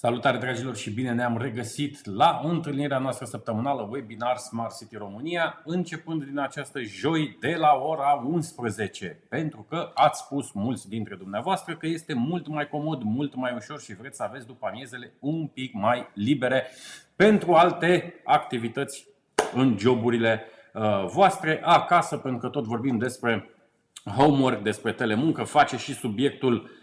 Salutare dragilor și bine ne-am regăsit la întâlnirea noastră săptămânală webinar Smart City România, începând din această joi de la ora 11, pentru că ați spus mulți dintre dumneavoastră că este mult mai comod, mult mai ușor și vreți să aveți după amiezele un pic mai libere pentru alte activități în joburile uh, voastre. Acasă, pentru că tot vorbim despre homework, despre telemuncă, face și subiectul Uh,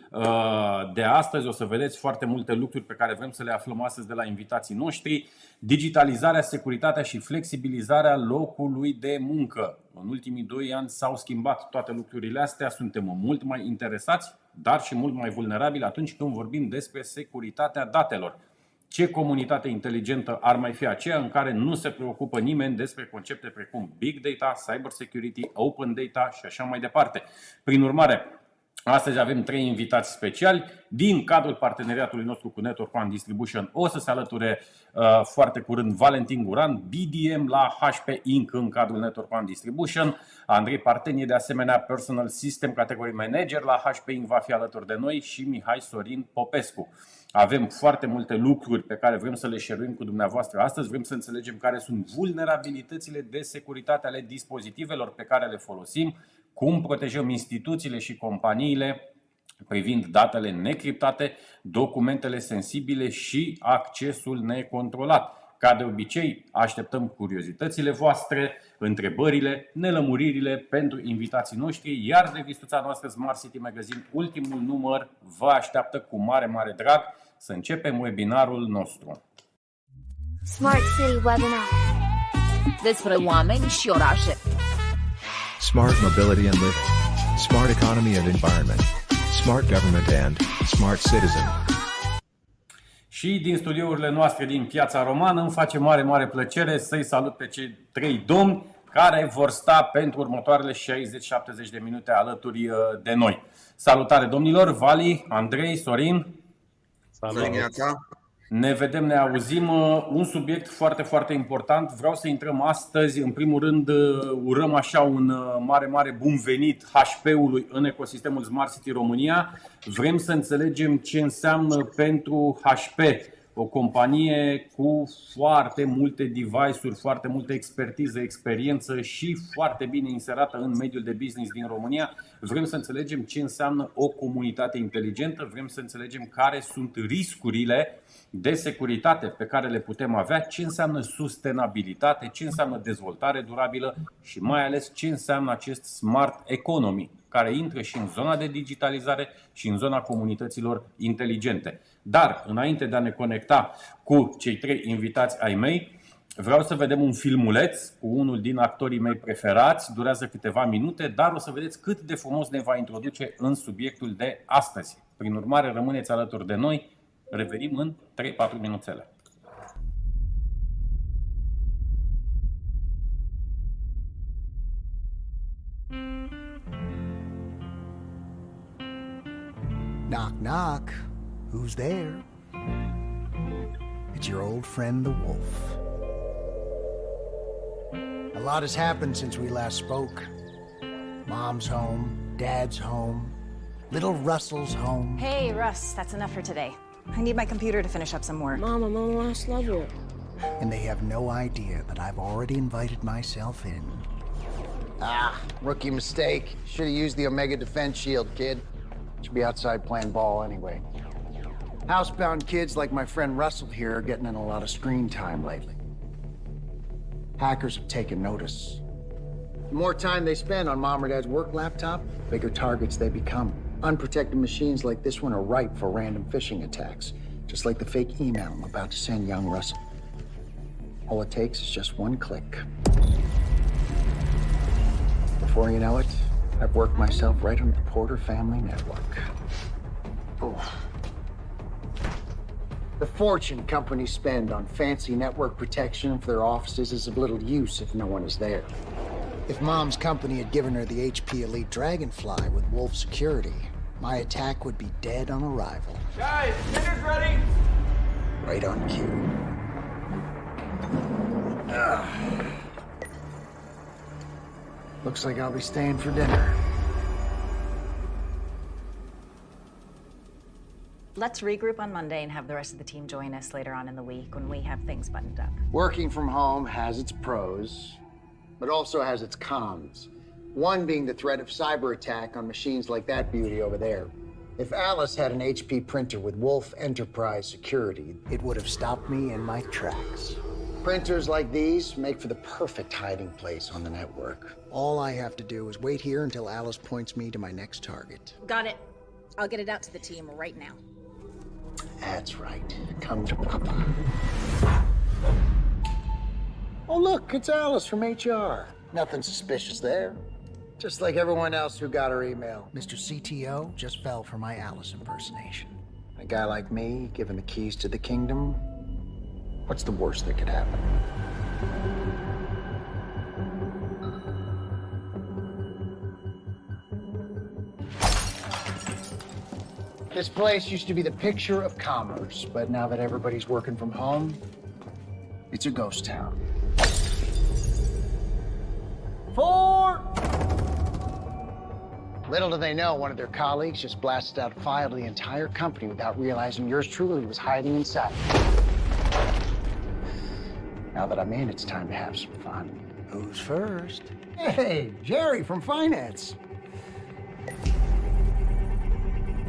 de astăzi. O să vedeți foarte multe lucruri pe care vrem să le aflăm astăzi de la invitații noștri. Digitalizarea, securitatea și flexibilizarea locului de muncă. În ultimii doi ani s-au schimbat toate lucrurile astea, suntem mult mai interesați, dar și mult mai vulnerabili atunci când vorbim despre securitatea datelor. Ce comunitate inteligentă ar mai fi aceea în care nu se preocupă nimeni despre concepte precum big data, cyber security, open data și așa mai departe. Prin urmare, Astăzi avem trei invitați speciali din cadrul parteneriatului nostru cu Network One Distribution. O să se alăture uh, foarte curând Valentin Guran, BDM la HP Inc. în cadrul Network One Distribution. Andrei Partenie, de asemenea Personal System Category Manager la HP Inc. va fi alături de noi și Mihai Sorin Popescu. Avem foarte multe lucruri pe care vrem să le șeruim cu dumneavoastră astăzi. Vrem să înțelegem care sunt vulnerabilitățile de securitate ale dispozitivelor pe care le folosim, cum protejăm instituțiile și companiile privind datele necriptate, documentele sensibile și accesul necontrolat. Ca de obicei, așteptăm curiozitățile voastre, întrebările, nelămuririle pentru invitații noștri, iar revistuța noastră Smart City Magazine, ultimul număr, vă așteaptă cu mare, mare drag să începem webinarul nostru. Smart City Webinar. Despre oameni și orașe. Smart mobility and living. Smart economy and environment. Smart government and smart citizen. Și din studiourile noastre din Piața Romană îmi face mare, mare plăcere să-i salut pe cei trei domni care vor sta pentru următoarele 60-70 de minute alături uh, de noi. Salutare domnilor, Vali, Andrei, Sorin. Salut! Ne vedem, ne auzim. Uh, un subiect foarte, foarte important. Vreau să intrăm astăzi. În primul rând, uh, urăm așa un uh, mare, mare bun venit HP-ului în ecosistemul Smart City România. Vrem să înțelegem ce înseamnă pentru HP o companie cu foarte multe device-uri, foarte multă expertiză, experiență și foarte bine inserată în mediul de business din România. Vrem să înțelegem ce înseamnă o comunitate inteligentă, vrem să înțelegem care sunt riscurile de securitate pe care le putem avea, ce înseamnă sustenabilitate, ce înseamnă dezvoltare durabilă și mai ales ce înseamnă acest smart economy, care intră și în zona de digitalizare și în zona comunităților inteligente. Dar, înainte de a ne conecta cu cei trei invitați ai mei, vreau să vedem un filmuleț cu unul din actorii mei preferați. Durează câteva minute, dar o să vedeți cât de frumos ne va introduce în subiectul de astăzi. Prin urmare, rămâneți alături de noi. Revenim în 3-4 minuțele. Knock, knock. Who's there? It's your old friend the wolf. A lot has happened since we last spoke. Mom's home, Dad's home, little Russell's home. Hey, Russ, that's enough for today. I need my computer to finish up some work. Mom, I'm on the last level. And they have no idea that I've already invited myself in. Ah, rookie mistake. Should have used the Omega Defense Shield, kid. Should be outside playing ball anyway. Housebound kids like my friend Russell here are getting in a lot of screen time lately. Hackers have taken notice. The more time they spend on mom or dad's work laptop, bigger targets they become. Unprotected machines like this one are ripe for random phishing attacks, just like the fake email I'm about to send young Russell. All it takes is just one click. Before you know it, I've worked myself right into the Porter family network. Oof. The fortune companies spend on fancy network protection for their offices is of little use if no one is there. If Mom's company had given her the HP Elite Dragonfly with Wolf security, my attack would be dead on arrival. Guys, dinner's ready! Right on cue. Ugh. Looks like I'll be staying for dinner. Let's regroup on Monday and have the rest of the team join us later on in the week when we have things buttoned up. Working from home has its pros, but also has its cons. One being the threat of cyber attack on machines like that beauty over there. If Alice had an HP printer with Wolf Enterprise security, it would have stopped me in my tracks. Printers like these make for the perfect hiding place on the network. All I have to do is wait here until Alice points me to my next target. Got it. I'll get it out to the team right now. That's right. Come to Papa. Oh, look, it's Alice from HR. Nothing suspicious there. Just like everyone else who got her email. Mr. CTO just fell for my Alice impersonation. A guy like me, given the keys to the kingdom, what's the worst that could happen? This place used to be the picture of commerce, but now that everybody's working from home, it's a ghost town. Four! Little do they know, one of their colleagues just blasted out a file to the entire company without realizing yours truly was hiding inside. Now that I'm in, it's time to have some fun. Who's first? Hey, Jerry from finance.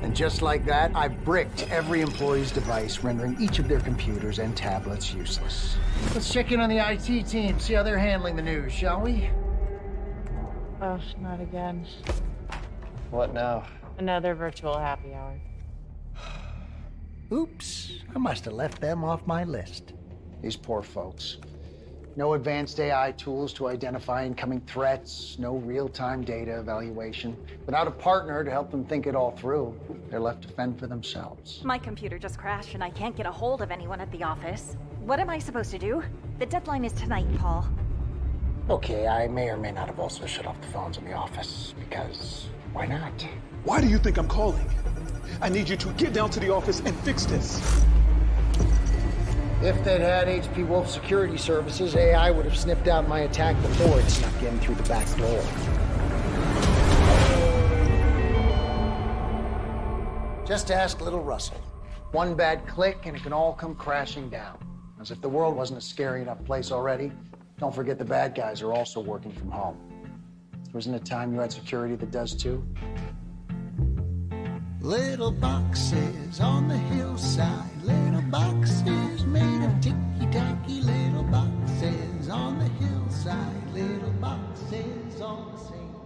And just like that, I've bricked every employee's device, rendering each of their computers and tablets useless. Let's check in on the IT team, see how they're handling the news, shall we? Oh, not again. What now? Another virtual happy hour. Oops, I must have left them off my list. These poor folks. No advanced AI tools to identify incoming threats, no real time data evaluation. Without a partner to help them think it all through, they're left to fend for themselves. My computer just crashed and I can't get a hold of anyone at the office. What am I supposed to do? The deadline is tonight, Paul. Okay, I may or may not have also shut off the phones in the office, because why not? Why do you think I'm calling? I need you to get down to the office and fix this. If they'd had HP Wolf Security Services, AI would have sniffed out my attack before it snuck in through the back door. Just ask little Russell. One bad click and it can all come crashing down. As if the world wasn't a scary enough place already. Don't forget the bad guys are also working from home. Wasn't it time you had security that does too? Little boxes on the hillside, little boxes made of ticky tacky, little boxes on the hillside, little boxes on the sea.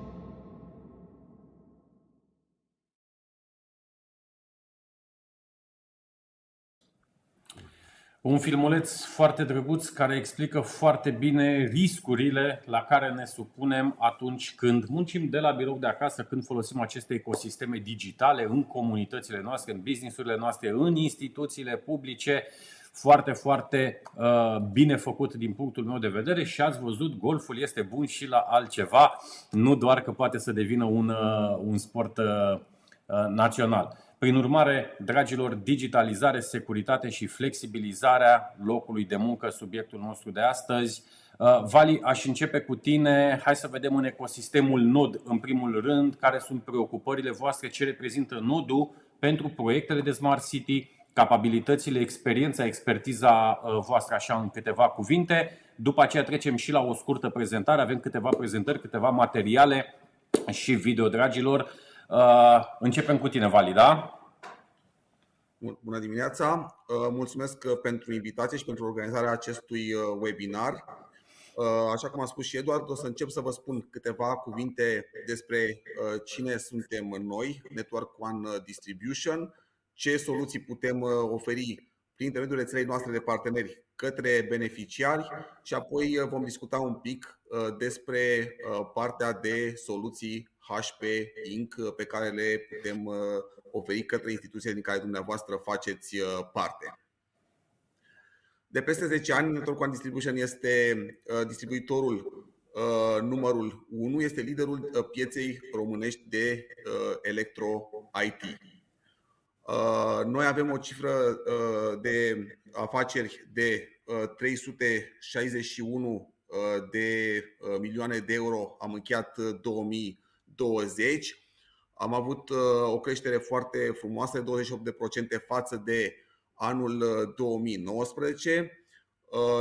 Un filmuleț foarte drăguț care explică foarte bine riscurile la care ne supunem atunci când muncim de la birou de acasă, când folosim aceste ecosisteme digitale în comunitățile noastre, în businessurile noastre, în instituțiile publice. Foarte, foarte uh, bine făcut din punctul meu de vedere și ați văzut, golful este bun și la altceva, nu doar că poate să devină un, uh, un sport uh, uh național. Prin urmare, dragilor, digitalizare, securitate și flexibilizarea locului de muncă, subiectul nostru de astăzi. Uh, Vali, aș începe cu tine. Hai să vedem în ecosistemul Nod, în primul rând, care sunt preocupările voastre, ce reprezintă Nodul pentru proiectele de Smart City, capabilitățile, experiența, expertiza uh, voastră așa în câteva cuvinte. După aceea trecem și la o scurtă prezentare. Avem câteva prezentări, câteva materiale și video, dragilor. Uh, începem cu tine, Vali, da? Bună dimineața! Uh, mulțumesc uh, pentru invitație și pentru organizarea acestui webinar. Așa cum a spus și Eduard, o să încep să vă spun câteva cuvinte despre cine suntem noi, Network One Distribution, ce soluții putem oferi prin intermediul rețelei noastre de parteneri către beneficiari și apoi vom discuta un pic despre partea de soluții HP Inc. pe care le putem oferi către instituțiile din care dumneavoastră faceți parte. De peste 10 ani, Network One Distribution este distribuitorul numărul 1, este liderul pieței românești de electro IT. Noi avem o cifră de afaceri de 361 de milioane de euro. Am încheiat 2020. Am avut o creștere foarte frumoasă, 28% față de anul 2019.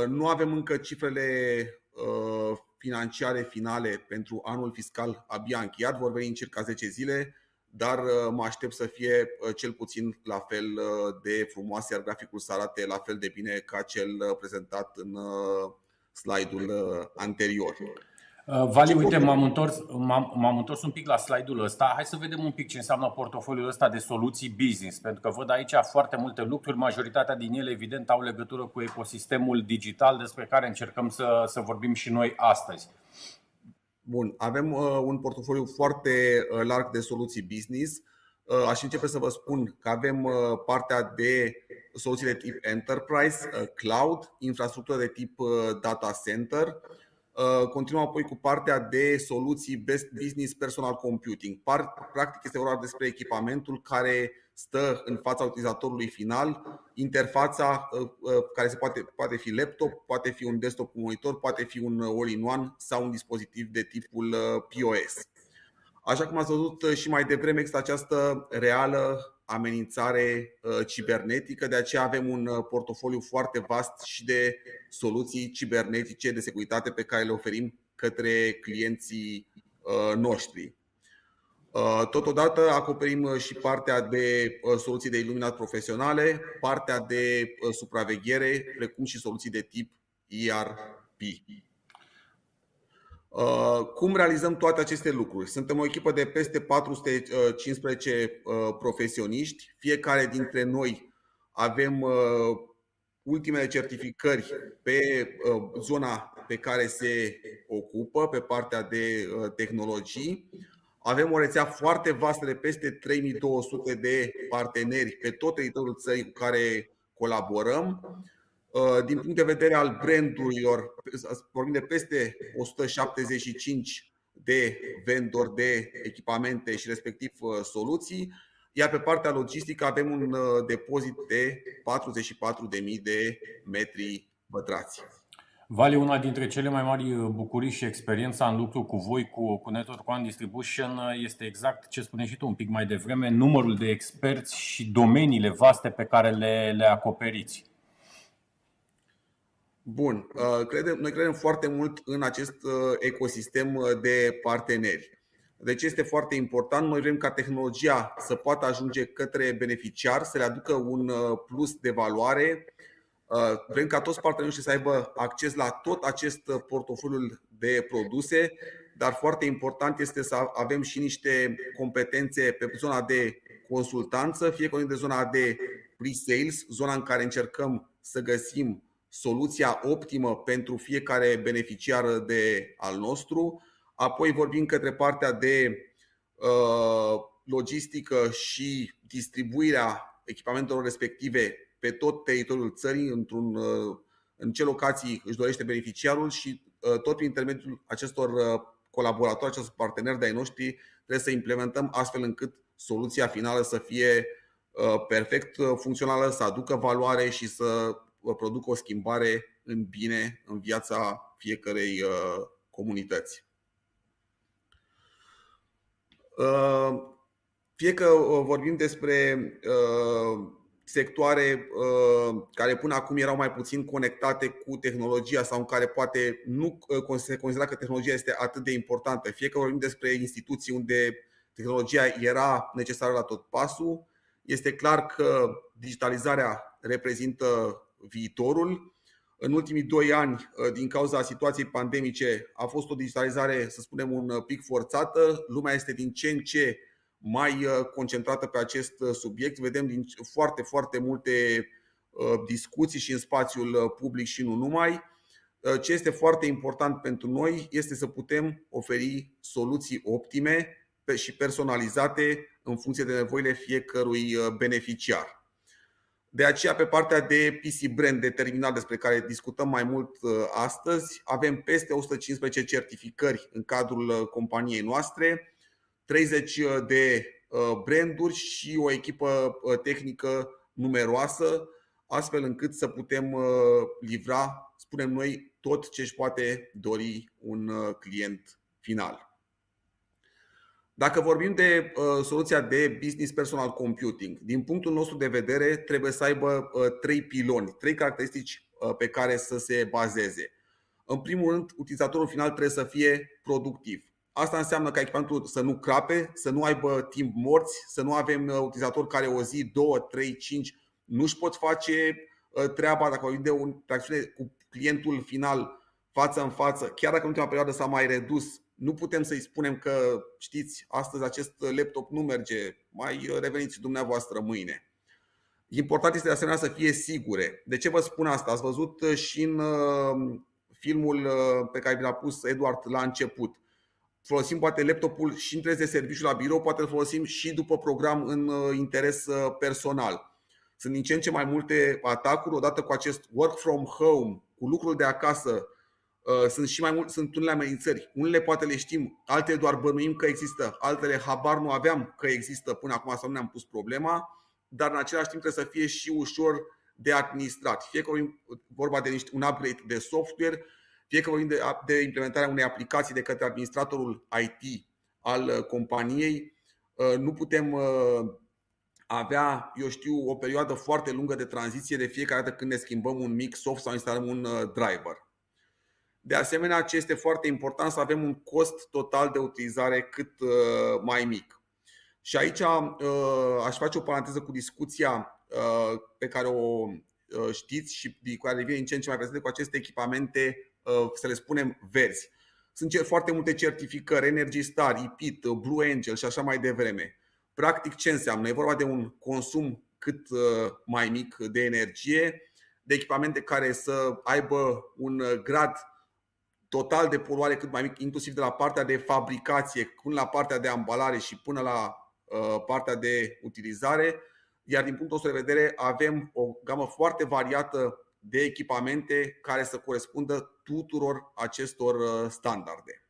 Nu avem încă cifrele financiare finale pentru anul fiscal abia încheiat, vor veni în circa 10 zile, dar mă aștept să fie cel puțin la fel de frumoase, iar graficul să arate la fel de bine ca cel prezentat în slide-ul anterior. Uh, Vali, uite, m-am întors, m-am, m-am întors un pic la slide-ul ăsta. Hai să vedem un pic ce înseamnă portofoliul ăsta de soluții business, pentru că văd aici foarte multe lucruri. Majoritatea din ele, evident, au legătură cu ecosistemul digital despre care încercăm să, să vorbim și noi astăzi. Bun, avem uh, un portofoliu foarte uh, larg de soluții business. Uh, aș începe să vă spun că avem uh, partea de soluții de tip enterprise, uh, cloud, infrastructură de tip uh, data center, Uh, continuăm apoi cu partea de soluții Best Business Personal Computing. Practic este vorba despre echipamentul care stă în fața utilizatorului final, interfața uh, uh, care se poate, poate fi laptop, poate fi un desktop cu monitor, poate fi un all-in-one sau un dispozitiv de tipul POS. Așa cum ați văzut și mai devreme, există această reală amenințare uh, cibernetică, de aceea avem un uh, portofoliu foarte vast și de soluții cibernetice de securitate pe care le oferim către clienții uh, noștri. Totodată acoperim și partea de soluții de iluminat profesionale, partea de supraveghere, precum și soluții de tip ERP. Uh, cum realizăm toate aceste lucruri? Suntem o echipă de peste 415 uh, profesioniști. Fiecare dintre noi avem uh, ultimele certificări pe zona pe care se ocupă, pe partea de tehnologii. Avem o rețea foarte vastă de peste 3200 de parteneri pe tot teritoriul țării cu care colaborăm. Uh, din punct de vedere al brandurilor, vorbim de peste 175 de vendori de echipamente și respectiv uh, soluții, iar pe partea logistică avem un uh, depozit de 44.000 de metri pătrați. Vali, una dintre cele mai mari bucurii și experiența în lucru cu voi, cu, cu Network One Distribution, este exact ce spuneai și tu un pic mai devreme, numărul de experți și domeniile vaste pe care le, le acoperiți. Bun. Uh, credem, noi credem foarte mult în acest uh, ecosistem uh, de parteneri. Deci este foarte important. Noi vrem ca tehnologia să poată ajunge către beneficiar, să le aducă un plus de valoare. Vrem ca toți partenerii să aibă acces la tot acest portofoliu de produse, dar foarte important este să avem și niște competențe pe zona de consultanță, fie că de zona de pre-sales, zona în care încercăm să găsim soluția optimă pentru fiecare beneficiar de al nostru. Apoi vorbim către partea de uh, logistică și distribuirea echipamentelor respective pe tot teritoriul țării, într-un, uh, în ce locații își dorește beneficiarul și uh, tot prin intermediul acestor colaboratori, acestor parteneri de ai noștri, trebuie să implementăm astfel încât soluția finală să fie perfect funcțională, să aducă valoare și să producă o schimbare în bine în viața fiecărei uh, comunități. Uh, fie că uh, vorbim despre sectoare care până acum erau mai puțin conectate cu tehnologia sau în care poate nu se considera că tehnologia este atât de importantă, fie că vorbim despre instituții unde tehnologia era necesară la tot pasul, este clar că digitalizarea reprezintă viitorul. În ultimii doi ani, uh, din cauza situației pandemice, a fost o digitalizare, să spunem, un uh, pic forțată. Lumea este din ce în ce mai uh, concentrată pe acest subiect. Vedem din foarte, foarte multe discuții și în spațiul public și nu numai. Ce este foarte important pentru noi este să putem oferi soluții optime și personalizate în funcție de nevoile fiecărui beneficiar. De aceea, pe partea de PC brand de terminal despre care discutăm mai mult astăzi, avem peste 115 certificări în cadrul companiei noastre, 30 de branduri și o echipă tehnică numeroasă, astfel încât să putem livra, spunem noi, tot ce își poate dori un client final. Dacă vorbim de uh, soluția de business personal computing, din punctul nostru de vedere, trebuie să aibă uh, trei piloni, trei caracteristici uh, pe care să se bazeze. În primul rând, utilizatorul final trebuie să fie productiv. Asta înseamnă ca echipamentul să nu crape, să nu aibă timp morți, să nu avem uh, utilizatori care o zi, două, trei, cinci nu își pot face uh, treaba dacă vorbim de o interacțiune cu clientul final față în față, chiar dacă în ultima perioadă s-a mai redus nu putem să-i spunem că, știți, astăzi acest laptop nu merge, mai reveniți dumneavoastră mâine. Important este de asemenea să fie sigure. De ce vă spun asta? Ați văzut și în uh, filmul uh, pe care vi l-a pus Eduard la început. Folosim poate laptopul și între de serviciu la birou, poate îl folosim și după program în uh, interes personal. Sunt din ce în ce mai multe atacuri, odată cu acest work from home, cu lucrul de acasă, Uh, sunt și mai mult, sunt unele amenințări. Unele poate le știm, altele doar bănuim că există, altele habar nu aveam că există până acum sau nu ne-am pus problema, dar în același timp trebuie să fie și ușor de administrat. Fie că vorba de niște, un upgrade de software, fie că vorbim de, de implementarea unei aplicații de către administratorul IT al uh, companiei, uh, nu putem avea, eu știu, o perioadă foarte lungă de tranziție de fiecare dată când ne schimbăm un mic soft sau instalăm un driver. De asemenea, ce este foarte important să avem un cost total de utilizare cât uh, mai mic. Și aici uh, aș face o paranteză cu discuția uh, pe care o știți și cu care devine în ce în ce mai prezente cu aceste echipamente, să le spunem, verzi. Sunt foarte multe certificări, Energy Star, IPIT, Blue Angel și așa mai devreme. Practic ce înseamnă? E vorba de un consum cât mai mic de energie, de echipamente care să aibă un grad total de poluare cât mai mic, inclusiv de la partea de fabricație până la partea de ambalare și până la uh, partea de utilizare. Iar din punctul nostru de vedere avem o gamă foarte variată de echipamente care să corespundă tuturor acestor uh, standarde.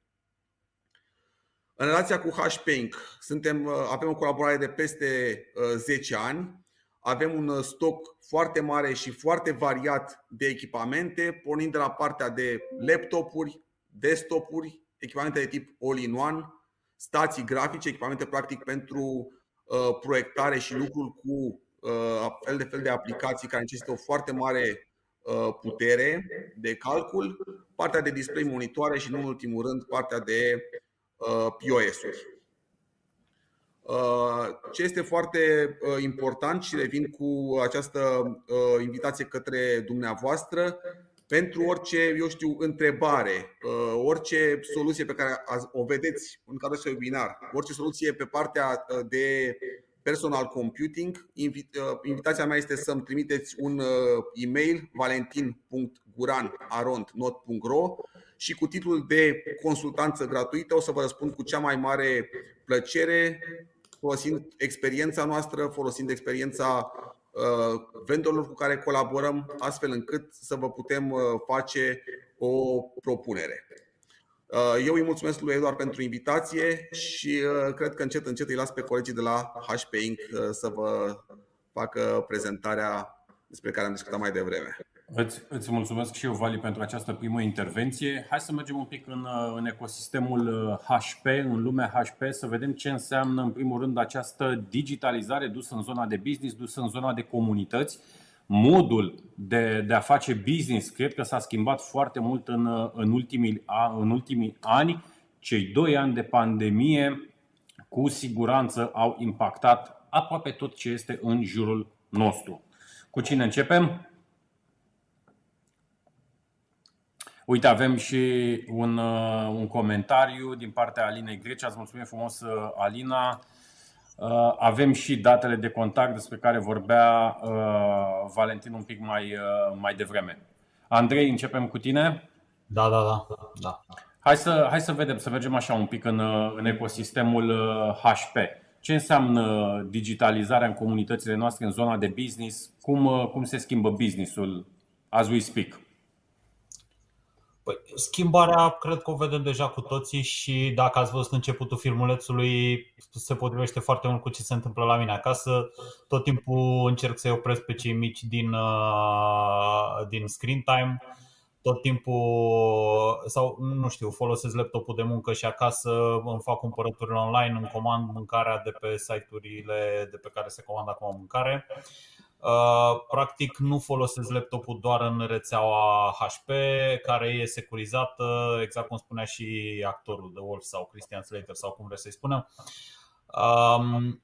În relația cu HPINC, suntem, uh, avem o colaborare de peste 10 ani avem un uh, stoc foarte mare și foarte variat de echipamente, pornind de la partea de laptopuri, desktopuri, echipamente de tip all-in-one, stații grafice, echipamente practic pentru uh, proiectare și lucruri cu uh, fel de fel de aplicații care necesită o foarte mare uh, putere de calcul, partea de display monitoare și, nu în ultimul rând, partea de uh, POS-uri. Uh, ce este foarte uh, important și revin cu această uh, invitație către dumneavoastră, pentru orice, eu știu, întrebare, orice soluție pe care o vedeți în cadrul acestui webinar, orice soluție pe partea de personal computing, invitația mea este să-mi trimiteți un e-mail valentin.guran.not.ro și cu titlul de consultanță gratuită o să vă răspund cu cea mai mare plăcere folosind experiența noastră, folosind experiența uh, vendorilor cu care colaborăm, astfel încât să vă putem uh, face o propunere. Uh, eu îi mulțumesc lui Eduard pentru invitație și cred că încet încet îi las pe colegii de la HP Inc. să vă facă prezentarea despre care am discutat mai devreme. Îți, îți mulțumesc și eu, Vali, pentru această primă intervenție. Hai să mergem un pic în, în ecosistemul HP, în lumea HP, să vedem ce înseamnă, în primul rând, această digitalizare dusă în zona de business, dusă în zona de comunități. Modul de, de a face business cred că s-a schimbat foarte mult în, în, ultimii, în ultimii ani. Cei doi ani de pandemie, cu siguranță, au impactat aproape tot ce este în jurul nostru. Cu cine începem? Uite, avem și un, uh, un comentariu din partea Alinei Grecia. Îți mulțumim frumos, uh, Alina. Uh, avem și datele de contact despre care vorbea uh, Valentin un pic mai, uh, mai devreme. Andrei, începem cu tine? Da, da, da. da. Hai, să, hai să vedem, să mergem așa un pic în, în ecosistemul HP. Ce înseamnă digitalizarea în comunitățile noastre în zona de business? Cum, cum se schimbă businessul as we speak? Păi, schimbarea cred că o vedem deja cu toții și dacă ați văzut începutul filmulețului, se potrivește foarte mult cu ce se întâmplă la mine acasă. Tot timpul încerc să-i opresc pe cei mici din, uh, din screen time. Tot timpul, sau nu știu, folosesc laptopul de muncă și acasă îmi fac cumpărăturile online, îmi comand mâncarea de pe site-urile de pe care se comandă acum mâncare. Uh, practic nu folosesc laptopul doar în rețeaua HP, care e securizată, exact cum spunea și actorul de Wolf sau Christian Slater sau cum vreți să-i spunem. Um,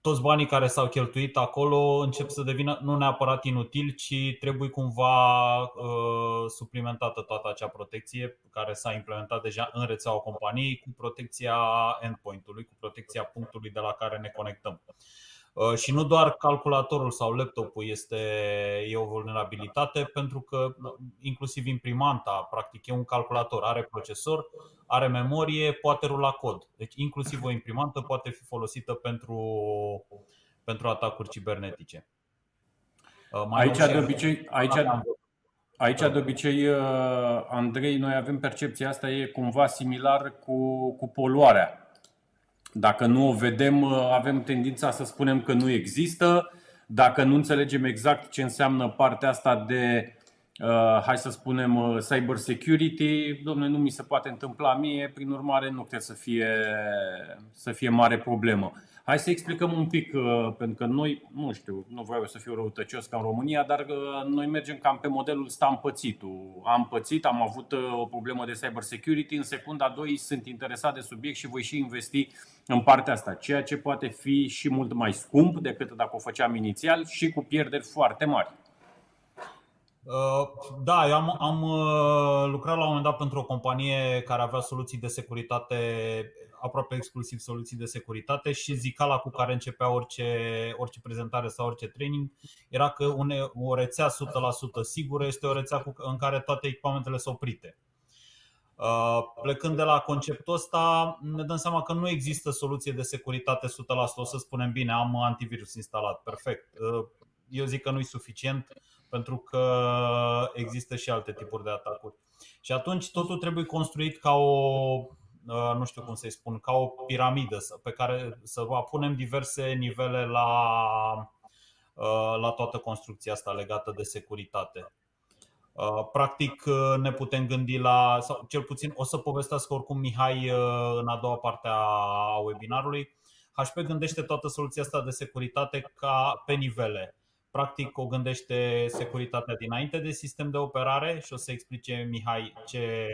toți banii care s-au cheltuit acolo încep să devină nu neapărat inutili, ci trebuie cumva uh, suplimentată toată acea protecție care s-a implementat deja în rețeaua companiei cu protecția endpoint-ului, cu protecția punctului de la care ne conectăm. Uh, Uh, și nu doar calculatorul sau laptopul este e o vulnerabilitate, pentru că inclusiv imprimanta, practic, e un calculator, are procesor, are memorie, poate rula cod. Deci, inclusiv o imprimantă poate fi folosită pentru, pentru atacuri cibernetice. Uh, mai aici, de obicei, aici, aici, de obicei, uh, Andrei, noi avem percepția asta, e cumva similar cu, cu poluarea dacă nu o vedem, uh, avem tendința să spunem că nu există. Dacă nu înțelegem exact ce înseamnă partea asta de, uh, hai să spunem, uh, cyber security, domnule, nu mi se poate întâmpla mie, prin urmare nu trebuie să fie, să fie mare problemă. Hai să explicăm un pic, uh, pentru că noi, nu știu, nu vreau să fiu răutăcios ca în România, dar uh, noi mergem cam pe modelul ăsta am pățit Am pățit, am avut uh, o problemă de cyber security, în secunda 2 sunt interesat de subiect și voi și investi în partea asta, ceea ce poate fi și mult mai scump decât dacă o făceam inițial și cu pierderi foarte mari. Da, eu am, am lucrat la un moment dat pentru o companie care avea soluții de securitate aproape exclusiv soluții de securitate și zicala cu care începea orice, orice prezentare sau orice training era că une, o rețea 100% sigură este o rețea cu, în care toate echipamentele sunt oprite. Uh, plecând de la conceptul ăsta, ne dăm seama că nu există soluție de securitate 100%. O să spunem bine, am antivirus instalat, perfect. Uh, eu zic că nu e suficient pentru că există și alte tipuri de atacuri. Și atunci totul trebuie construit ca o Uh, nu știu cum să-i spun, ca o piramidă pe care să punem diverse nivele la, uh, la toată construcția asta legată de securitate. Uh, practic ne putem gândi la, sau cel puțin o să povestească oricum Mihai în a doua parte a webinarului. HP gândește toată soluția asta de securitate ca pe nivele practic o gândește securitatea dinainte de sistem de operare și o să explice Mihai ce,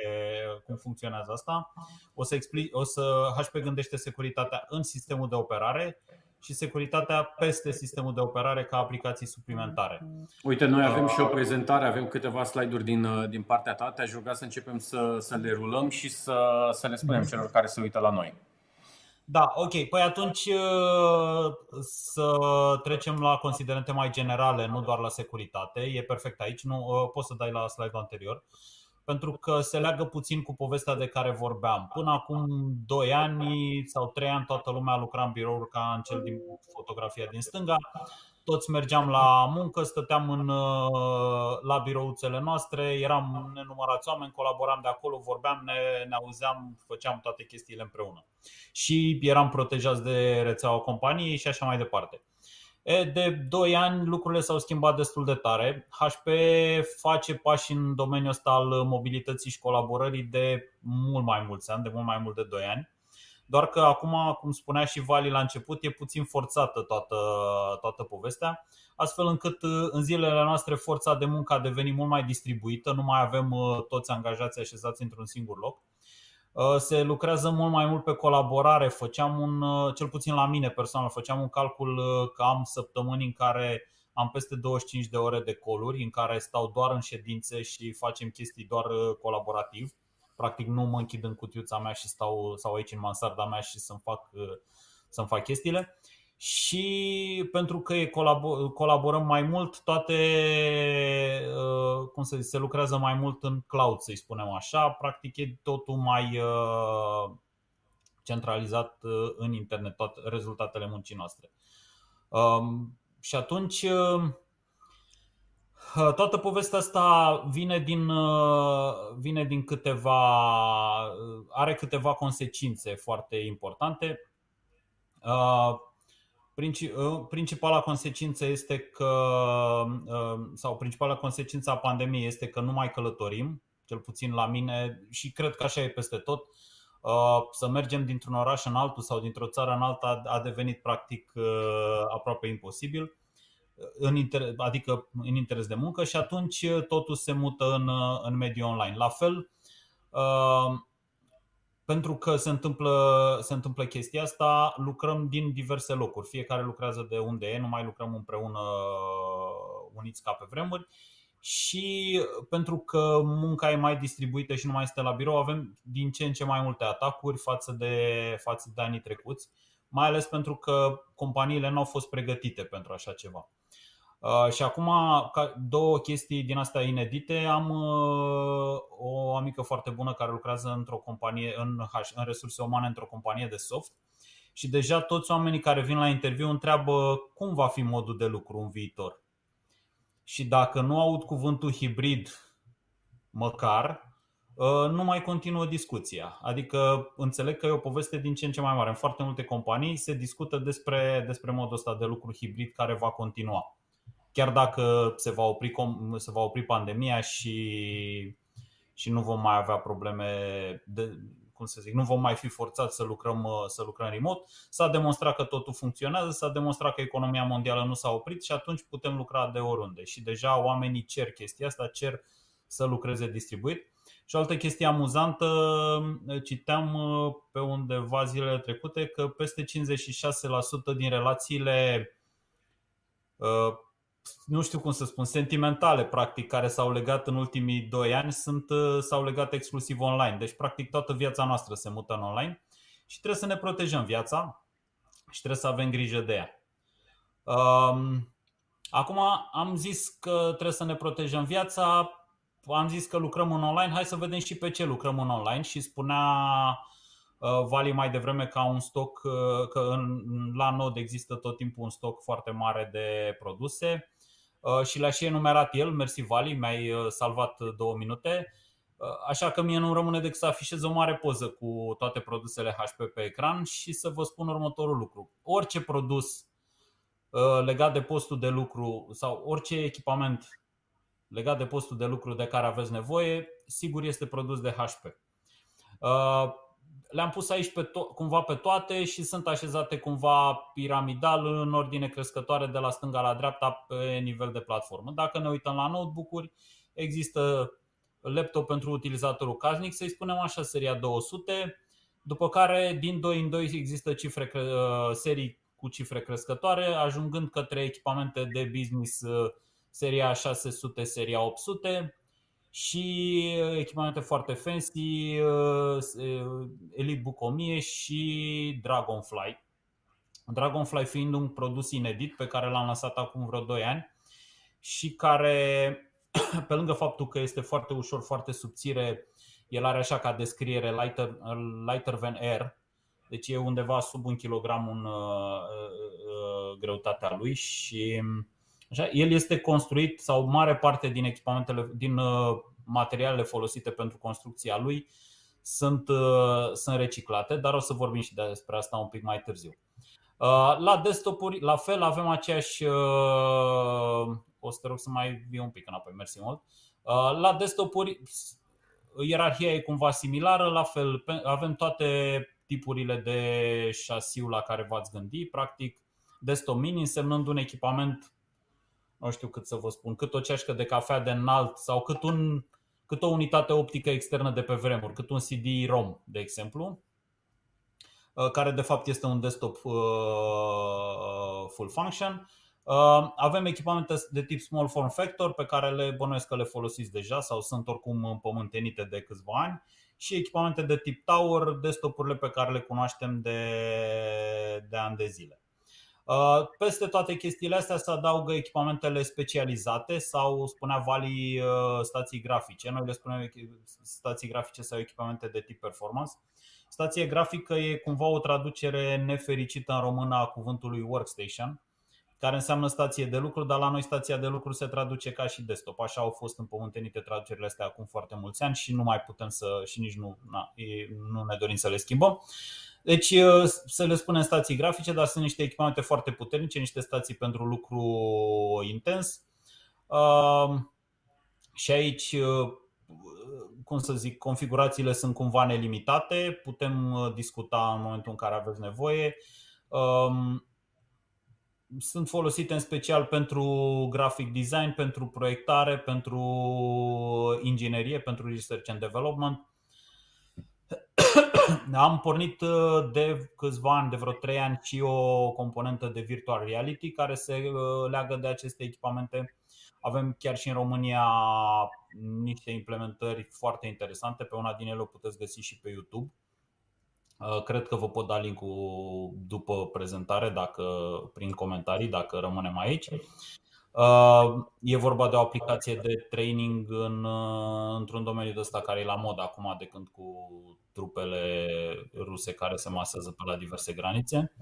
cum funcționează asta. O să, explic, o să HP gândește securitatea în sistemul de operare și securitatea peste sistemul de operare ca aplicații suplimentare. Uite, noi avem și o prezentare, avem câteva slide-uri din, din partea ta. Te-aș ruga să începem să, să le rulăm și să, să le spunem celor care se uită la noi. Da, ok. Păi atunci uh, să trecem la considerente mai generale, nu doar la securitate. E perfect aici, nu uh, poți să dai la slide-ul anterior. Pentru că se leagă puțin cu povestea de care vorbeam. Până acum 2 ani sau 3 ani toată lumea lucra în birouri ca în cel din fotografia din stânga toți mergeam la muncă, stăteam în, uh, la birouțele noastre, eram nenumărați oameni, colaboram de acolo, vorbeam, ne, ne auzeam, făceam toate chestiile împreună. Și eram protejați de rețeaua companiei și așa mai departe. E, de 2 ani lucrurile s-au schimbat destul de tare. HP face pași în domeniul ăsta al mobilității și colaborării de mult mai mulți ani, de mult mai mult de 2 ani. Doar că acum, cum spunea și Vali la început, e puțin forțată toată, toată povestea, astfel încât uh, în zilele noastre forța de muncă a devenit mult mai distribuită, nu mai avem uh, toți angajații așezați într-un singur loc. Uh, se lucrează mult mai mult pe colaborare. Făceam un, cel puțin la mine personal, făceam un calcul că am săptămâni în care am peste 25 de ore de coluri în care stau doar în ședințe și facem chestii doar colaborativ Practic nu mă închid în cutiuța mea și stau sau aici în mansarda mea și să-mi fac, să-mi fac chestiile. Și pentru că colaborăm mai mult, toate, uh, cum să zic, se lucrează mai mult în cloud, să-i spunem așa, practic e totul mai uh, centralizat uh, în internet, toate rezultatele muncii noastre. Um, și atunci, toată povestea asta vine din, vine din câteva, are câteva consecințe foarte importante. Uh, principala consecință este că, uh, sau principala consecință a pandemiei este că nu mai călătorim, cel puțin la mine și cred că așa e peste tot. Uh, să mergem dintr-un oraș în altul sau dintr-o țară în alta a devenit practic aproape imposibil, în inter- adică în interes de muncă și atunci totul se mută în, în mediul online. La fel, pentru că se întâmplă, se întâmplă chestia asta, lucrăm din diverse locuri. Fiecare lucrează de unde e, nu mai lucrăm împreună uniți ca pe vremuri. Și pentru că munca e mai distribuită și nu mai este la birou, avem din ce în ce mai multe atacuri față de, față de anii trecuți, mai ales pentru că companiile nu au fost pregătite pentru așa ceva. Uh, și acum, două chestii din astea inedite. Am uh, o amică foarte bună care lucrează într-o companie, în, în resurse umane, într-o companie de soft. Și deja toți oamenii care vin la interviu întreabă cum va fi modul de lucru în viitor. Și dacă nu aud cuvântul hibrid, măcar, uh, nu mai continuă discuția. Adică înțeleg că e o poveste din ce în ce mai mare. În foarte multe companii se discută despre, despre modul ăsta de lucru hibrid care va continua chiar dacă se va opri, se va opri pandemia și, și nu vom mai avea probleme de, cum să zic, nu vom mai fi forțați să lucrăm, să lucrăm remote. S-a demonstrat că totul funcționează, s-a demonstrat că economia mondială nu s-a oprit și atunci putem lucra de oriunde. Și deja oamenii cer chestia asta, cer să lucreze distribuit. Și o altă chestie amuzantă, citeam pe undeva zilele trecute că peste 56% din relațiile nu știu cum să spun, sentimentale, practic, care s-au legat în ultimii doi ani, sunt, uh, s-au legat exclusiv online. Deci, practic, toată viața noastră se mută în online și trebuie să ne protejăm viața și trebuie să avem grijă de ea. Um, acum am zis că trebuie să ne protejăm viața, am zis că lucrăm în online, hai să vedem și pe ce lucrăm în online și spunea uh, Vali mai devreme ca un stoc, uh, că în, la Node există tot timpul un stoc foarte mare de produse Uh, și le-a și enumerat el, mersi Vali, mi-ai uh, salvat uh, două minute. Așa că mie nu rămâne decât să afișez o mare poză cu toate produsele HP pe ecran și să vă spun următorul lucru. Orice produs legat de postul de lucru sau orice echipament legat de postul de lucru de care aveți nevoie, sigur este produs de HP le-am pus aici pe to- cumva pe toate și sunt așezate cumva piramidal în ordine crescătoare de la stânga la dreapta pe nivel de platformă. Dacă ne uităm la notebook-uri, există laptop pentru utilizatorul casnic, să-i spunem așa, seria 200, după care din 2 în 2 există cifre, uh, serii cu cifre crescătoare, ajungând către echipamente de business uh, seria 600, seria 800, și uh, echipamente foarte fancy, uh, uh, Elite Book 1000 și Dragonfly. Dragonfly fiind un produs inedit pe care l-am lansat acum vreo 2 ani și care, pe lângă faptul că este foarte ușor, foarte subțire, el are așa ca descriere lighter, lighter than air, deci e undeva sub un kilogram în uh, uh, greutatea lui și Așa, el este construit sau mare parte din echipamentele, din uh, materialele folosite pentru construcția lui sunt, uh, sunt reciclate, dar o să vorbim și despre asta un pic mai târziu. Uh, la desktop-uri, la fel, avem aceeași. O să te rog să mai vii un pic înapoi, mersi mult. La desktop-uri, ierarhia e cumva similară, la fel, avem toate tipurile de șasiu la care v-ați gândi, practic desktop mini însemnând un echipament nu știu cât să vă spun, cât o ceașcă de cafea de înalt sau cât, un, cât o unitate optică externă de pe vremuri, cât un CD-ROM, de exemplu, uh, care de fapt este un desktop uh, uh, full function. Avem echipamente de tip small form factor pe care le bănuiesc că le folosiți deja sau sunt oricum împământenite de câțiva ani și echipamente de tip tower, desktopurile pe care le cunoaștem de, de ani de zile. Uh, Peste toate chestiile astea se adaugă echipamentele specializate sau spunea Vali uh, stații grafice. Noi le spunem echi- stații grafice sau echipamente de tip performance. Stație grafică e cumva o traducere nefericită în română a cuvântului workstation, care înseamnă stație de lucru, dar la noi stația de lucru se traduce ca și desktop. Așa au fost împământenite traducerile astea acum foarte mulți ani și nu mai putem să și nici nu, na, e- nu ne dorim să le schimbăm. Deci uh, să le spunem stații grafice, dar sunt niște echipamente foarte puternice, niște stații pentru lucru intens. Uh, Și aici, uh, cum să zic, configurațiile sunt cumva nelimitate, putem uh, discuta în momentul în care aveți nevoie. Um, Sunt folosite în special pentru graphic design, pentru proiectare, pentru inginerie, pentru research and development. Am pornit uh, de câțiva ani, de vreo 3 ani, și o componentă de virtual reality care se uh, leagă de aceste echipamente. Avem chiar și în România niște implementări foarte interesante. Pe una din ele o puteți găsi și pe YouTube. Uh, Cred că vă pot da linkul după prezentare, dacă, prin comentarii, dacă rămânem aici. Uh, E vorba de o aplicație de training în, uh, într-un domeniu de ăsta care e la mod acum de când cu trupele ruse care se masează pe la diverse granițe.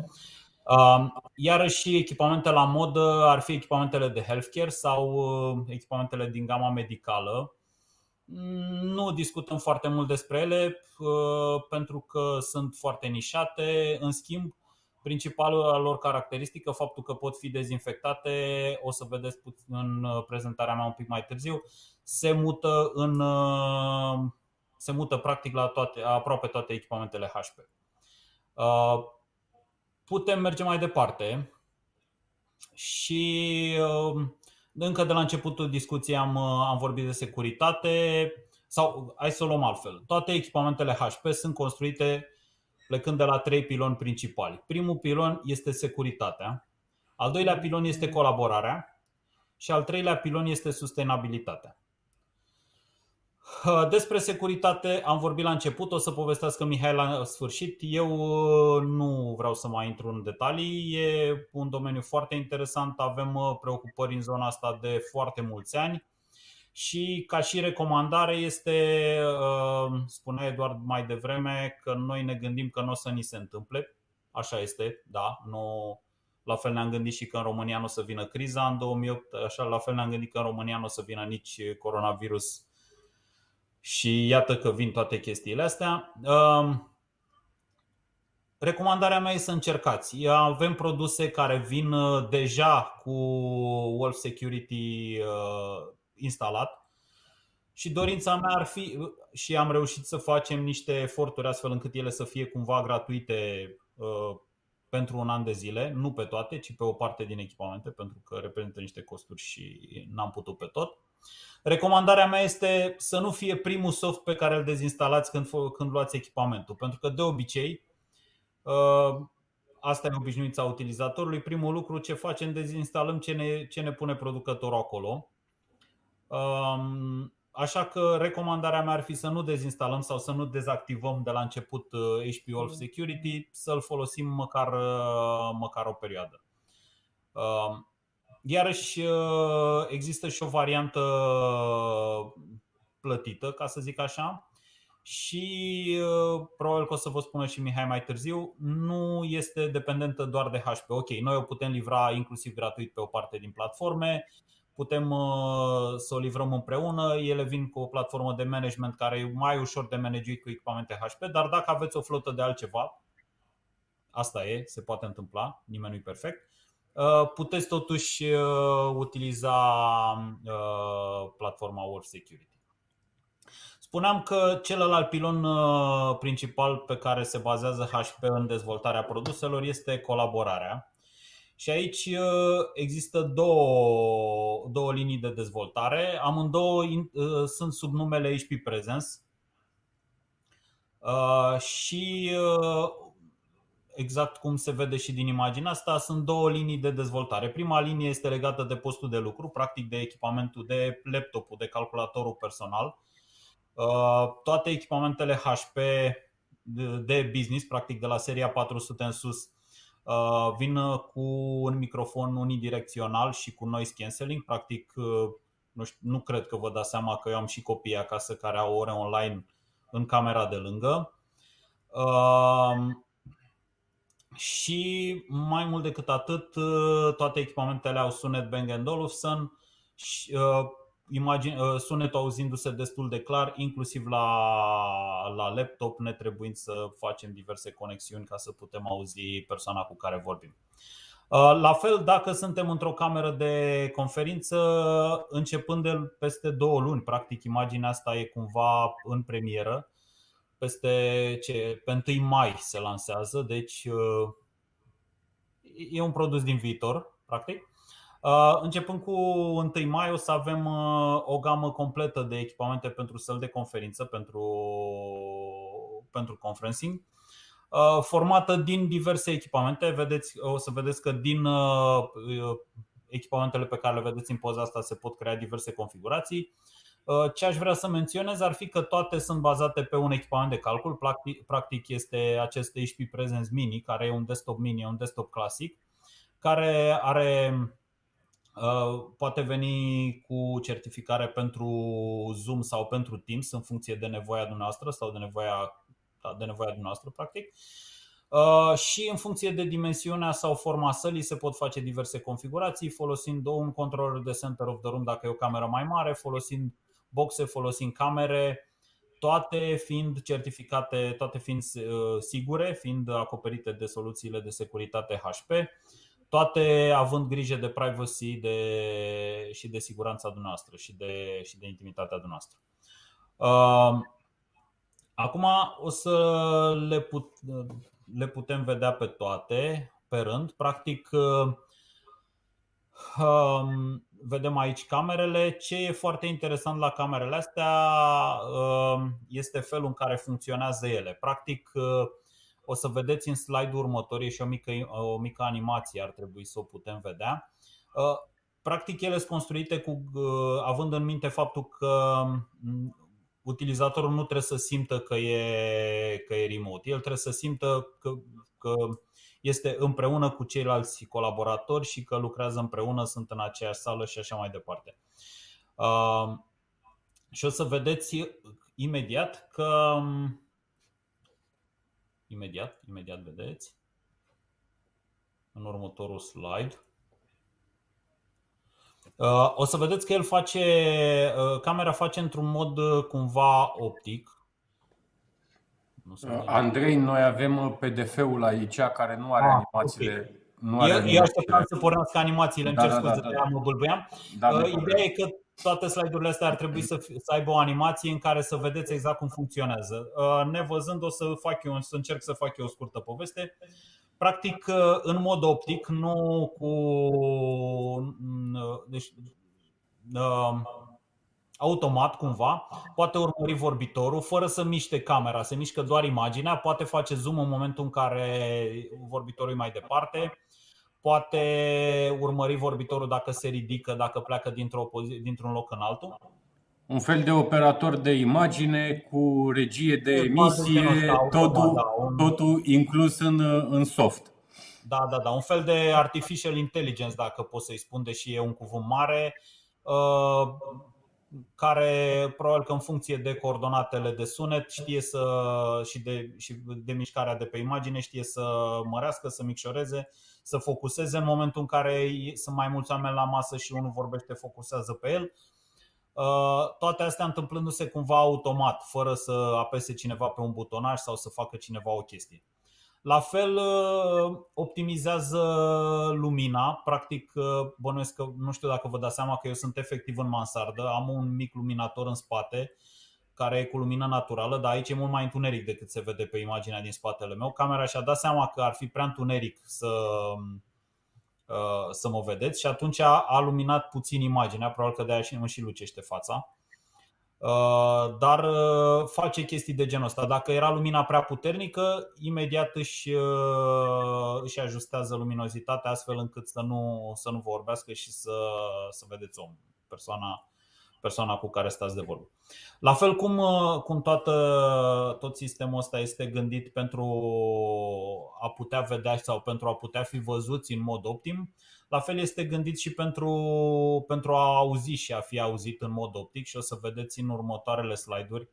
Uh, Iarăși echipamente la modă ar fi echipamentele de healthcare sau uh, echipamentele din gama medicală. Nu discutăm foarte mult despre ele uh, pentru că sunt foarte nișate. În schimb, principalul lor caracteristică, faptul că pot fi dezinfectate, o să vedeți puțin în uh, prezentarea mea un pic mai târziu, se mută în uh, se mută practic la toate, aproape toate echipamentele HP. Uh, Putem merge mai departe și uh, încă de la începutul discuției am, uh, am vorbit de securitate sau hai să o luăm altfel. Toate echipamentele HP sunt construite plecând de la trei piloni principali. Primul pilon este securitatea, al doilea pilon este colaborarea și al treilea pilon este sustenabilitatea. Despre securitate am vorbit la început, o să povestească Mihai la sfârșit. Eu uh, nu vreau să mai intru în detalii, e un domeniu foarte interesant, avem uh, preocupări în zona asta de foarte mulți ani și ca și recomandare este, uh, spunea Eduard mai devreme, că noi ne gândim că nu o să ni se întâmple. Așa este, da, nu, la fel ne-am gândit și că în România nu o să vină criza în 2008, așa la fel ne-am gândit că în România nu o să vină nici coronavirus și iată că vin toate chestiile astea. Um, Recomandarea mea e să încercați. Avem produse care vin uh, deja cu Wolf Security uh, instalat și dorința mea ar fi și am reușit să facem niște eforturi astfel încât ele să fie cumva gratuite uh, pentru un an de zile, nu pe toate, ci pe o parte din echipamente, pentru că reprezintă niște costuri și n-am putut pe tot. Recomandarea mea este să nu fie primul soft pe care îl dezinstalați când, când luați echipamentul, pentru că de obicei uh, asta e obișnuința utilizatorului. Primul lucru ce facem, dezinstalăm ce ne, ce ne pune producătorul acolo. Um, Așa că recomandarea mea ar fi să nu dezinstalăm sau să nu dezactivăm de la început HP Wolf Security, să-l folosim măcar, măcar o perioadă. Um, Iarăși există și o variantă plătită, ca să zic așa, și probabil că o să vă spună și Mihai mai târziu, nu este dependentă doar de HP. Ok, noi o putem livra inclusiv gratuit pe o parte din platforme, putem să o livrăm împreună, ele vin cu o platformă de management care e mai ușor de managuit cu echipamente HP, dar dacă aveți o flotă de altceva, asta e, se poate întâmpla, nimeni nu e perfect, puteți totuși utiliza platforma Wolf Security. Spuneam că celălalt pilon principal pe care se bazează HP în dezvoltarea produselor este colaborarea. Și aici există două, două linii de dezvoltare. Amândouă sunt sub numele HP Presence. Și exact cum se vede și din imaginea asta, sunt două linii de dezvoltare. Prima linie este legată de postul de lucru, practic de echipamentul, de laptopul, de calculatorul personal. Toate echipamentele HP de business, practic de la seria 400 în sus, Uh, Vin cu un microfon unidirecțional și cu noise cancelling. Practic, uh, nu, știu, nu cred că vă dați seama că eu am și copii acasă care au ore online în camera de lângă. Uh, și mai mult decât atât, toate echipamentele au sunet Bang Olufsen și imagine, sunetul auzindu-se destul de clar, inclusiv la, la laptop, ne trebuind să facem diverse conexiuni ca să putem auzi persoana cu care vorbim. La fel, dacă suntem într-o cameră de conferință, începând de peste două luni, practic imaginea asta e cumva în premieră, peste ce, pe 1 mai se lansează, deci e un produs din viitor, practic. Începând cu 1 mai o să avem o gamă completă de echipamente pentru săl de conferință, pentru, pentru conferencing, formată din diverse echipamente. Vedeți, o să vedeți că din echipamentele pe care le vedeți în poza asta se pot crea diverse configurații. Ce aș vrea să menționez ar fi că toate sunt bazate pe un echipament de calcul. Practic este acest HP Presence Mini, care e un desktop mini, un desktop clasic, care are poate veni cu certificare pentru Zoom sau pentru Teams în funcție de nevoia dumneavoastră sau de nevoia, da, de nevoia dumneavoastră, practic. Și în funcție de dimensiunea sau forma sălii se pot face diverse configurații folosind un controller de center of the room dacă e o cameră mai mare, folosind boxe, folosind camere, toate fiind certificate, toate fiind sigure, fiind acoperite de soluțiile de securitate HP toate având grijă de privacy de, și de siguranța dumneavoastră și de, și de intimitatea dumneavoastră. Uh, acum o să le, put, le putem vedea pe toate pe rând. Practic, uh, um, vedem aici camerele. Ce e foarte interesant la camerele astea uh, este felul în care funcționează ele. Practic, o să vedeți în slide-ul următor, e și o mică, o mică animație, ar trebui să o putem vedea. Uh, practic, ele sunt construite cu, uh, având în minte faptul că mm, utilizatorul nu trebuie să simtă că e, că e remote. El trebuie să simtă că, că este împreună cu ceilalți colaboratori și că lucrează împreună, sunt în aceeași sală și așa mai departe. Uh, și o să vedeți imediat că mm, imediat, imediat vedeți în următorul slide. Uh, o să vedeți că el face, uh, camera face într-un mod uh, cumva optic. Andrei, noi avem PDF-ul aici care nu are ah, animațiile. Okay. Nu are eu, animațiile. eu așteptam să pornească animațiile, îmi da, cer da, scuze, da, da, da. mă bâlbâiam. Da, Ideea e că toate slide-urile astea ar trebui să, să aibă o animație în care să vedeți exact cum funcționează. Uh, nevăzând, o să fac eu, să încerc să fac eu o scurtă poveste. Practic, uh, în mod optic, nu cu. Uh, deci, automat cumva, poate urmări vorbitorul fără să miște camera, se mișcă doar imaginea, poate face zoom în momentul în care vorbitorul e mai departe, poate urmări vorbitorul dacă se ridică, dacă pleacă dintr-o, dintr-un loc în altul. Un fel de operator de imagine cu regie de emisie, totul, da, un... totul inclus în, în soft. Da, da, da. Un fel de artificial intelligence, dacă pot să-i spun, deși e un cuvânt mare, uh, care probabil că în funcție de coordonatele de sunet știe să, și, de, și de mișcarea de pe imagine știe să mărească, să micșoreze să focuseze în momentul în care sunt mai mulți oameni la masă și unul vorbește, focusează pe el. Uh, toate astea întâmplându-se cumva automat, fără să apese cineva pe un butonaj sau să facă cineva o chestie. La fel uh, optimizează lumina, practic uh, bănuiesc că nu știu dacă vă dați seama că eu sunt efectiv în mansardă, am un mic luminator în spate care e cu lumină naturală, dar aici e mult mai întuneric decât se vede pe imaginea din spatele meu. Camera și-a dat seama că ar fi prea întuneric să, uh, să mă vedeți și atunci a luminat puțin imaginea, probabil că de-aia și nu și lucește fața. Uh, dar uh, face chestii de genul ăsta. Dacă era lumina prea puternică, imediat își, își ajustează luminozitatea astfel încât să nu, să nu vorbească și să, să vedeți om, persoana persoana cu care stați de vorbă. La fel cum, cum toată, tot sistemul ăsta este gândit pentru a putea vedea sau pentru a putea fi văzuți în mod optim, la fel este gândit și pentru, pentru a auzi și a fi auzit în mod optic și o să vedeți în următoarele slide-uri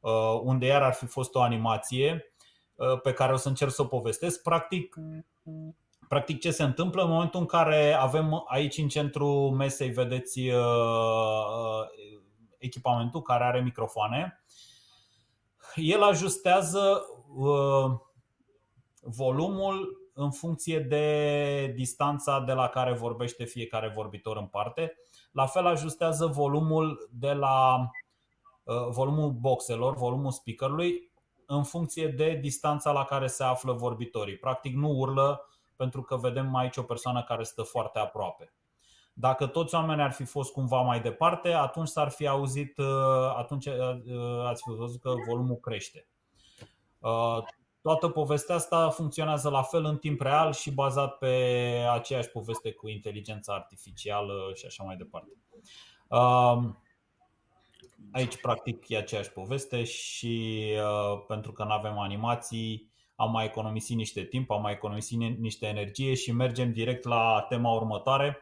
uh, unde iar ar fi fost o animație uh, pe care o să încerc să o povestesc. Practic, practic ce se întâmplă în momentul în care avem aici în centru mesei, vedeți uh, echipamentul care are microfoane, el ajustează volumul în funcție de distanța de la care vorbește fiecare vorbitor în parte. La fel ajustează volumul de la uh, volumul boxelor, volumul speakerului în funcție de distanța la care se află vorbitorii. Practic nu urlă pentru că vedem aici o persoană care stă foarte aproape. Dacă toți oamenii ar fi fost cumva mai departe, atunci s-ar fi auzit, uh, atunci uh, ați fi văzut că volumul crește. Toată povestea asta funcționează la fel în timp real și bazat pe aceeași poveste cu inteligența artificială și așa mai departe. Um, aici, practic, e aceeași poveste și uh, pentru că nu avem animații, am mai economisit niște timp, am mai economisit niște energie și mergem direct la tema următoare,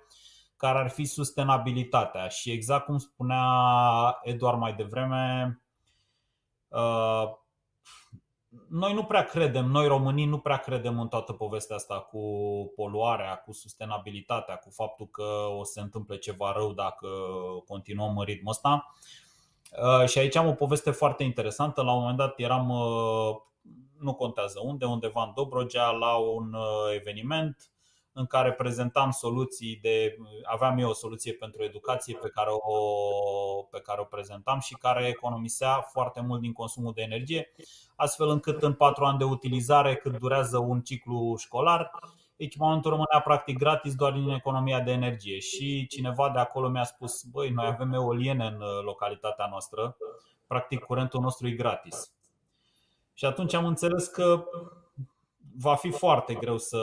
care ar fi sustenabilitatea. Și exact cum spunea Eduard mai devreme, uh, noi nu prea credem, noi românii nu prea credem în toată povestea asta cu poluarea, cu sustenabilitatea, cu faptul că o să se întâmple ceva rău dacă continuăm în ritmul ăsta. Uh, și aici am o poveste foarte interesantă. La un moment dat eram, uh, nu contează unde, undeva în Dobrogea, la un uh, eveniment în care prezentam soluții de. aveam eu o soluție pentru educație pe care o, pe care o prezentam și care economisea foarte mult din consumul de energie, astfel încât în patru ani de utilizare, cât durează un ciclu școlar, echipamentul rămânea practic gratis doar din economia de energie. Și cineva de acolo mi-a spus: Băi, noi avem eoliene în localitatea noastră, practic curentul nostru e gratis. Și atunci am înțeles că va fi foarte greu să,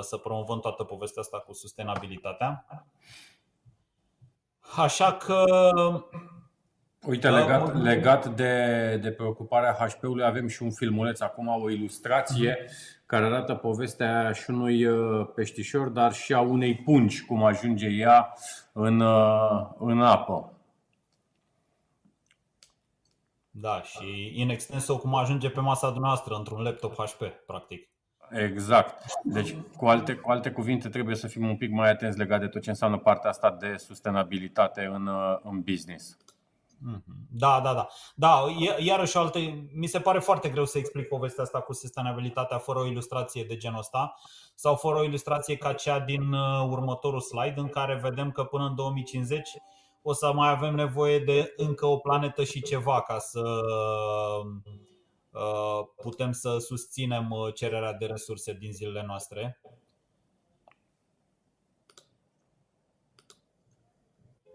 să promovăm toată povestea asta cu sustenabilitatea. Așa că. Uite, legat, legat de, de preocuparea HP-ului, avem și un filmuleț acum, o ilustrație uh-huh. care arată povestea și unui uh, peștișor, dar și a unei pungi, cum ajunge ea în, uh, în apă. Da, și in extenso cum ajunge pe masa dumneavoastră într-un laptop HP, practic. Exact. Deci, cu alte, cu alte cuvinte, trebuie să fim un pic mai atenți legat de tot ce înseamnă partea asta de sustenabilitate în, în business. Mhm. Da, da, da. Da, iarăși alte, mi se pare foarte greu să explic povestea asta cu sustenabilitatea fără o ilustrație de genul ăsta sau fără o ilustrație ca cea din uh, următorul slide în care vedem că până în 2050 o să mai avem nevoie de încă o planetă și ceva ca să Uh, putem să susținem uh, cererea de resurse din zilele noastre.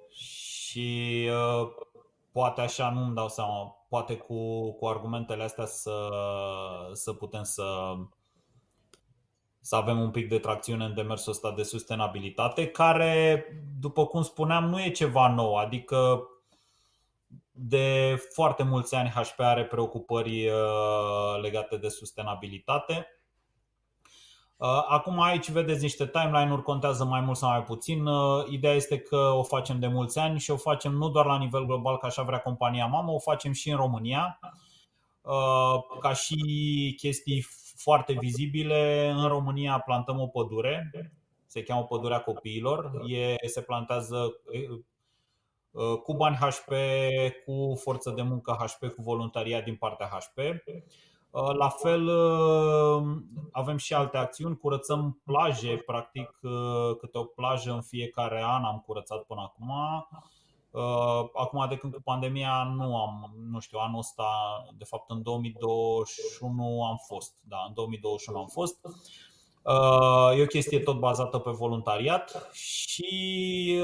Și uh, poate așa nu-mi dau seama, poate cu, cu argumentele astea să, să putem să, să avem un pic de tracțiune în demersul ăsta de sustenabilitate, care, după cum spuneam, nu e ceva nou. Adică de foarte mulți ani HP are preocupări uh, legate de sustenabilitate. Uh, acum aici vedeți niște timeline-uri, contează mai mult sau mai puțin. Uh, ideea este că o facem de mulți ani și o facem nu doar la nivel global, ca așa vrea compania mamă, o facem și în România. Ca și chestii foarte vizibile, în România plantăm o pădure, se cheamă Pădurea Copiilor. E, se plantează Uh, cu bani HP, cu forță de muncă HP, cu voluntariat din partea HP. Uh, la fel, uh, avem și alte acțiuni, curățăm plaje, practic câte o plajă în fiecare an am curățat până acum. Acum, de când cu pandemia, nu am, nu știu, anul ăsta, de fapt în 2021 am fost, da, în 2021 am fost. E o chestie tot bazată pe voluntariat și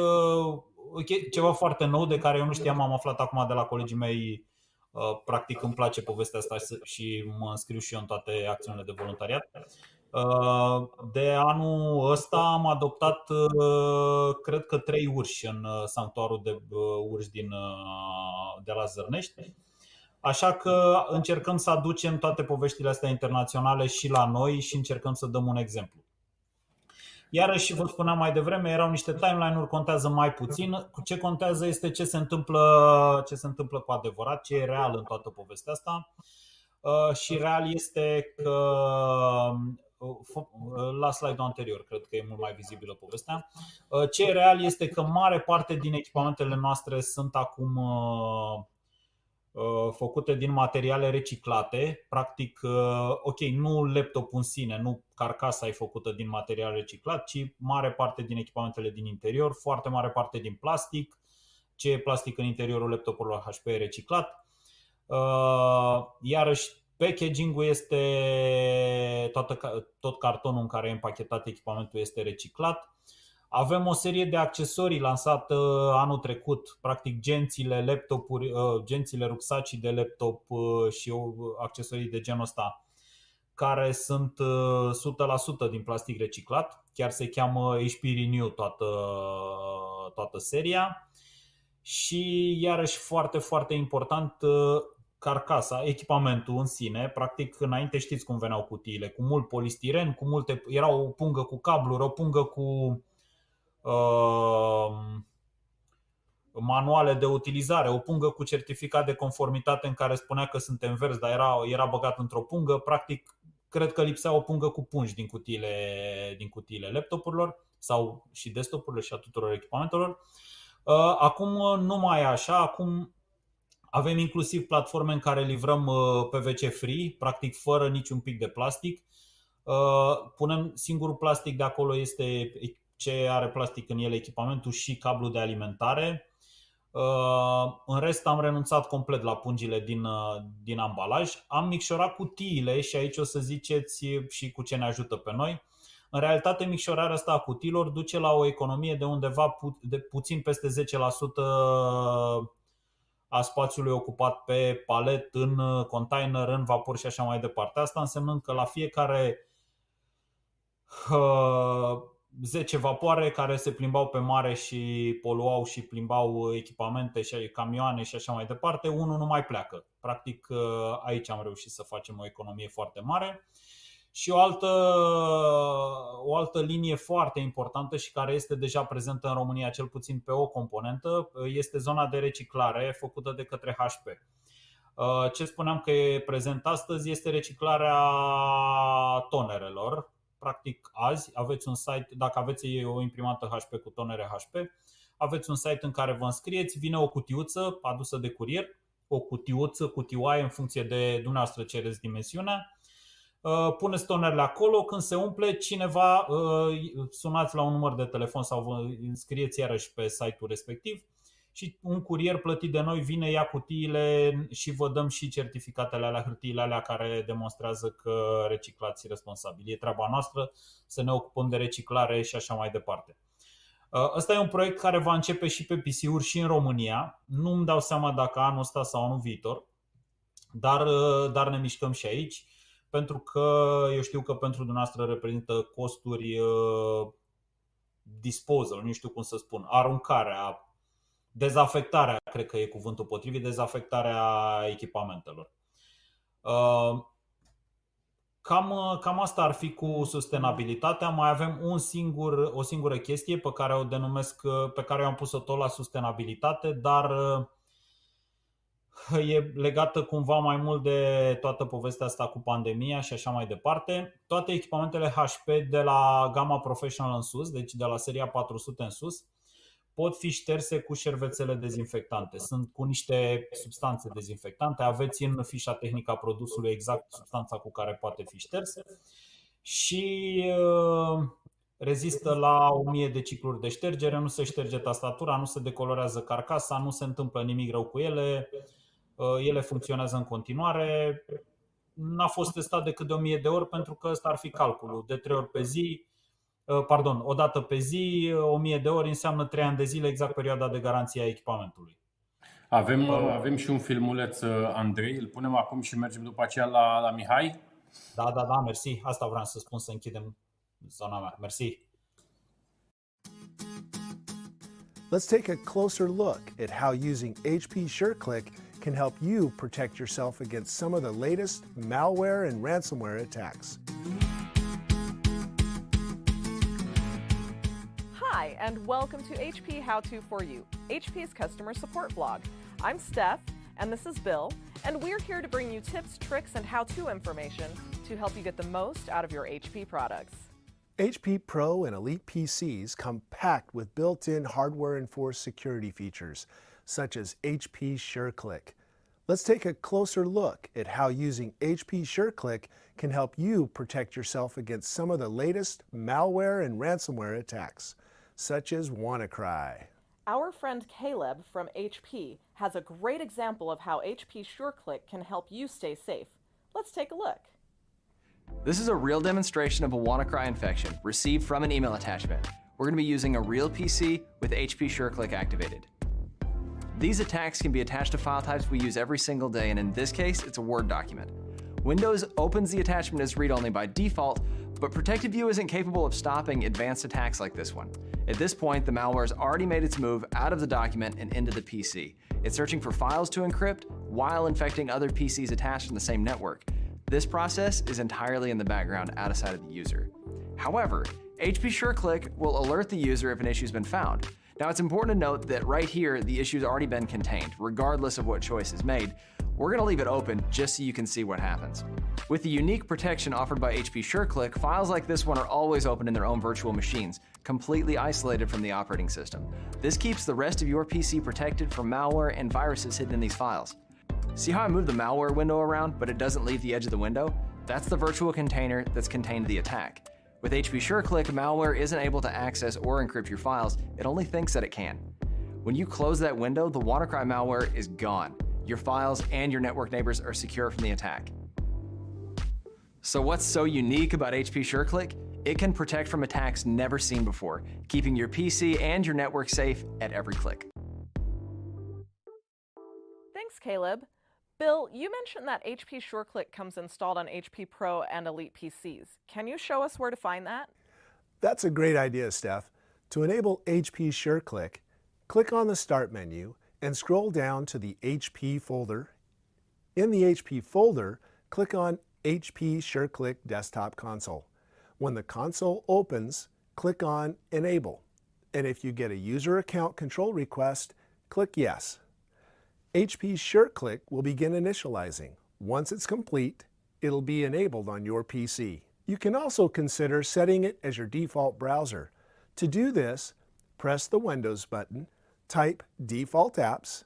ceva foarte nou de care eu nu știam, am aflat acum de la colegii mei. Uh, practic îmi place povestea asta și mă înscriu și eu în toate acțiunile de voluntariat. Uh, De anul ăsta am adoptat, uh, cred că, trei urși în uh, sanctuarul de uh, urși din, uh, de la Zărnești. Așa că încercăm să aducem toate poveștile astea internaționale și la noi și încercăm să dăm un exemplu. Iarăși, vă spuneam mai devreme, erau niște timeline-uri, contează mai puțin. Ce contează este ce se întâmplă, ce se întâmplă cu adevărat, ce e real în toată povestea asta. Uh, Și real este că uh, f- la slide-ul anterior, cred că e mult mai vizibilă povestea. Uh, Ce e real este că mare parte din echipamentele noastre sunt acum uh, uh, făcute din materiale reciclate. Practic, uh, ok, nu laptopul în sine, nu carcasa e făcută din material reciclat, ci mare parte din echipamentele din interior, foarte mare parte din plastic. Ce e plastic în interiorul laptopurilor HP e reciclat. Uh, Iarăși, packaging-ul este toată, ca- tot cartonul în care e împachetat echipamentul este reciclat. Avem o serie de accesorii lansate anul trecut, practic gențile laptopuri, uh, gențile rucsacii de laptop uh, și uh, accesorii de genul ăsta care sunt uh, 100% din plastic reciclat. Chiar se cheamă HP Renew toată, toată seria. Și iarăși foarte, foarte important, uh, carcasa, echipamentul în sine, practic înainte știți cum veneau cutiile, cu mult polistiren, cu multe, era o pungă cu cabluri, o pungă cu uh, manuale de utilizare, o pungă cu certificat de conformitate în care spunea că suntem verzi, dar era, era băgat într-o pungă, practic cred că lipsea o pungă cu pungi din cutiile, din cutiile laptopurilor sau și desktopurilor și a tuturor echipamentelor. Uh, Acum uh, nu mai e așa, acum avem inclusiv platforme în care livrăm uh, PVC free, practic fără niciun pic de plastic. Uh, Punem singurul plastic de acolo este ce are plastic în el echipamentul și cablu de alimentare. Uh, În rest am renunțat complet la pungile din, uh, din ambalaj. Am micșorat cutiile și aici o să ziceți și cu ce ne ajută pe noi. În realitate, micșorarea asta a cutiilor duce la o economie de undeva pu- de puțin peste 10% a spațiului ocupat pe palet, în uh, container, în vapor și așa mai departe. Asta însemnând că la fiecare uh, 10 vapoare care se plimbau pe mare și poluau și plimbau echipamente și camioane și așa mai departe, unul nu mai pleacă. Practic uh, aici am reușit să facem o economie foarte mare. Și o altă, o altă linie foarte importantă și care este deja prezentă în România, cel puțin pe o componentă, este zona de reciclare făcută de către HP. Uh, Ce spuneam că e prezent astăzi este reciclarea tonerelor. Practic azi aveți un site, dacă aveți o imprimantă HP cu tonere HP, aveți un site în care vă înscrieți, vine o cutiuță adusă de curier, o cutiuță, cutioaie în funcție de dumneavoastră cereți dimensiunea Uh, puneți tonerele acolo, când se umple, cineva uh, sunați la un număr de telefon sau vă înscrieți iarăși pe site-ul respectiv și un curier plătit de noi vine, ia cutiile și vă dăm și certificatele alea, hârtiile alea care demonstrează că reciclați responsabil. E treaba noastră să ne ocupăm de reciclare și așa mai departe. Uh, Ăsta e un proiect care va începe și pe PC-uri și în România. Nu îmi dau seama dacă anul ăsta sau anul viitor, dar, dar ne mișcăm și aici pentru că eu știu că pentru dumneavoastră reprezintă costuri uh, disposal, nu știu cum să spun, aruncarea, dezafectarea, cred că e cuvântul potrivit, dezafectarea echipamentelor. Uh, Cam, cam asta ar fi cu sustenabilitatea. Mai avem un singur, o singură chestie pe care o denumesc, pe care eu am pus-o tot la sustenabilitate, dar e legată cumva mai mult de toată povestea asta cu pandemia și așa mai departe. Toate echipamentele HP de la gama Professional în sus, deci de la seria 400 în sus, pot fi șterse cu șervețele dezinfectante. Sunt cu niște substanțe dezinfectante. Aveți în fișa tehnică a produsului exact substanța cu care poate fi șters și uh, rezistă la 1000 de cicluri de ștergere, nu se șterge tastatura, nu se decolorează carcasa, nu se întâmplă nimic rău cu ele, ele funcționează în continuare. N-a fost testat decât de 1000 de ori pentru că ăsta ar fi calculul. De 3 ori pe zi, pardon, o dată pe zi, 1000 de ori înseamnă 3 ani de zile, exact perioada de garanție a echipamentului. Avem, avem și un filmuleț, Andrei, îl punem acum și mergem după aceea la, la Mihai. Da, da, da, mersi. Asta vreau să spun, să închidem zona mea. Mersi. Let's take a closer look at how using HP SureClick can help you protect yourself against some of the latest malware and ransomware attacks. And welcome to HP How To For You, HP's customer support blog. I'm Steph, and this is Bill, and we're here to bring you tips, tricks, and how to information to help you get the most out of your HP products. HP Pro and Elite PCs come packed with built-in hardware-enforced security features, such as HP SureClick. Let's take a closer look at how using HP SureClick can help you protect yourself against some of the latest malware and ransomware attacks, such as WannaCry. Our friend Caleb from HP has a great example of how HP SureClick can help you stay safe. Let's take a look. This is a real demonstration of a WannaCry infection received from an email attachment. We're going to be using a real PC with HP SureClick activated. These attacks can be attached to file types we use every single day, and in this case, it's a Word document. Windows opens the attachment as read-only by default, but Protected View isn't capable of stopping advanced attacks like this one. At this point, the malware has already made its move out of the document and into the PC. It's searching for files to encrypt while infecting other PCs attached in the same network. This process is entirely in the background out of sight of the user. However, HP SureClick will alert the user if an issue's been found. Now it's important to note that right here, the issue's already been contained, regardless of what choice is made. We're gonna leave it open just so you can see what happens. With the unique protection offered by HP SureClick, files like this one are always open in their own virtual machines, completely isolated from the operating system. This keeps the rest of your PC protected from malware and viruses hidden in these files. See how I moved the malware window around, but it doesn't leave the edge of the window? That's the virtual container that's contained the attack. With HP SureClick, malware isn't able to access or encrypt your files, it only thinks that it can. When you close that window, the WannaCry malware is gone. Your files and your network neighbors are secure from the attack. So what's so unique about HP SureClick? It can protect from attacks never seen before, keeping your PC and your network safe at every click. Thanks, Caleb. Bill, you mentioned that HP SureClick comes installed on HP Pro and Elite PCs. Can you show us where to find that? That's a great idea, Steph. To enable HP SureClick, click on the Start menu and scroll down to the HP folder. In the HP folder, click on HP SureClick Desktop Console. When the console opens, click on Enable. And if you get a user account control request, click Yes. HP SureClick will begin initializing. Once it's complete, it'll be enabled on your PC. You can also consider setting it as your default browser. To do this, press the Windows button, type Default Apps,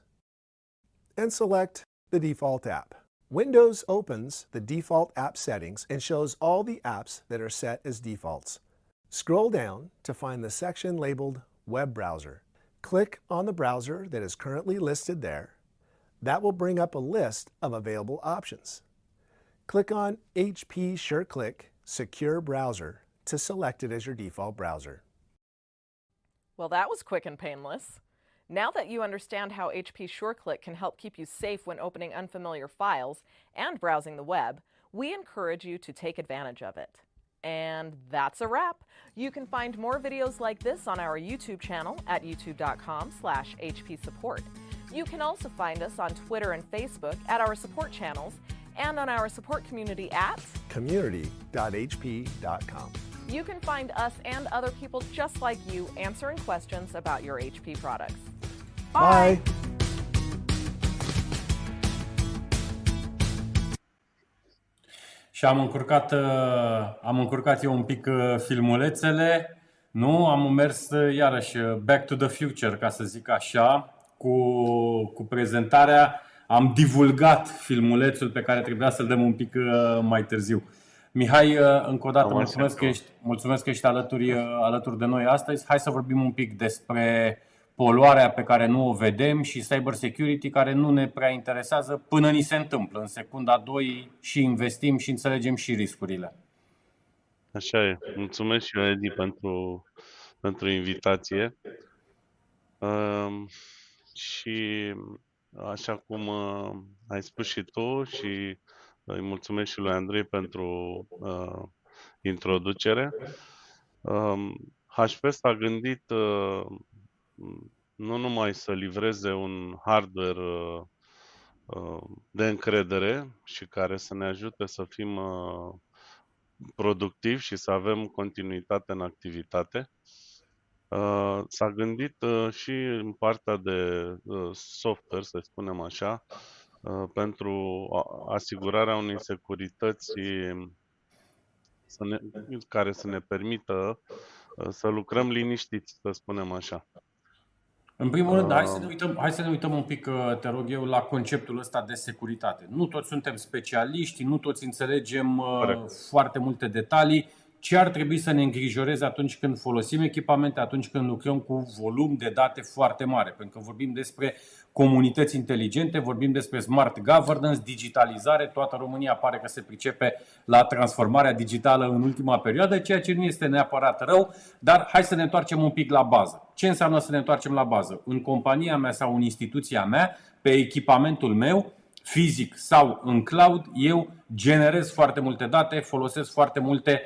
and select the default app. Windows opens the default app settings and shows all the apps that are set as defaults. Scroll down to find the section labeled Web Browser. Click on the browser that is currently listed there that will bring up a list of available options. Click on HP SureClick Secure Browser to select it as your default browser. Well, that was quick and painless. Now that you understand how HP SureClick can help keep you safe when opening unfamiliar files and browsing the web, we encourage you to take advantage of it. And that's a wrap. You can find more videos like this on our YouTube channel at youtube.com slash hpsupport. You can also find us on Twitter and Facebook at our support channels and on our support community at community.hp.com. You can find us and other people just like you answering questions about your HP products. Bye. Și am încurcat, uh, am încurcat eu un pic uh, filmulețele. Nu, am mers uh, iarăși back to the future, ca să zic așa, cu, cu prezentarea. Am divulgat filmulețul pe care trebuia să-l dăm un pic mai târziu. Mihai, încă o dată mulțumesc că, ești, mulțumesc că ești alături, alături de noi astăzi. Hai să vorbim un pic despre poluarea pe care nu o vedem și cyber security care nu ne prea interesează până ni se întâmplă. În secunda 2 și investim și înțelegem și riscurile. Așa e. Mulțumesc și eu, Edi, pentru, pentru invitație. Uh, și așa cum uh, ai spus și tu și îi mulțumesc și lui Andrei pentru uh, introducere. Um, HP s-a gândit uh, nu numai să livreze un hardware uh, uh, de încredere și care să ne ajute să fim uh, productivi și să avem continuitate în activitate, Uh, s-a gândit uh, și în partea de uh, software, să spunem așa, pentru asigurarea unei securități să ne, care să ne permită să lucrăm liniștiți, să spunem așa. În primul rând, hai să, ne uităm, hai să ne uităm un pic, te rog eu, la conceptul ăsta de securitate. Nu toți suntem specialiști, nu toți înțelegem Correct. foarte multe detalii ce ar trebui să ne îngrijoreze atunci când folosim echipamente, atunci când lucrăm cu volum de date foarte mare. Pentru că vorbim despre comunități inteligente, vorbim despre smart governance, digitalizare, toată România pare că se pricepe la transformarea digitală în ultima perioadă, ceea ce nu este neapărat rău, dar hai să ne întoarcem un pic la bază. Ce înseamnă să ne întoarcem la bază? În compania mea sau în instituția mea, pe echipamentul meu, fizic sau în cloud, eu generez foarte multe date, folosesc foarte multe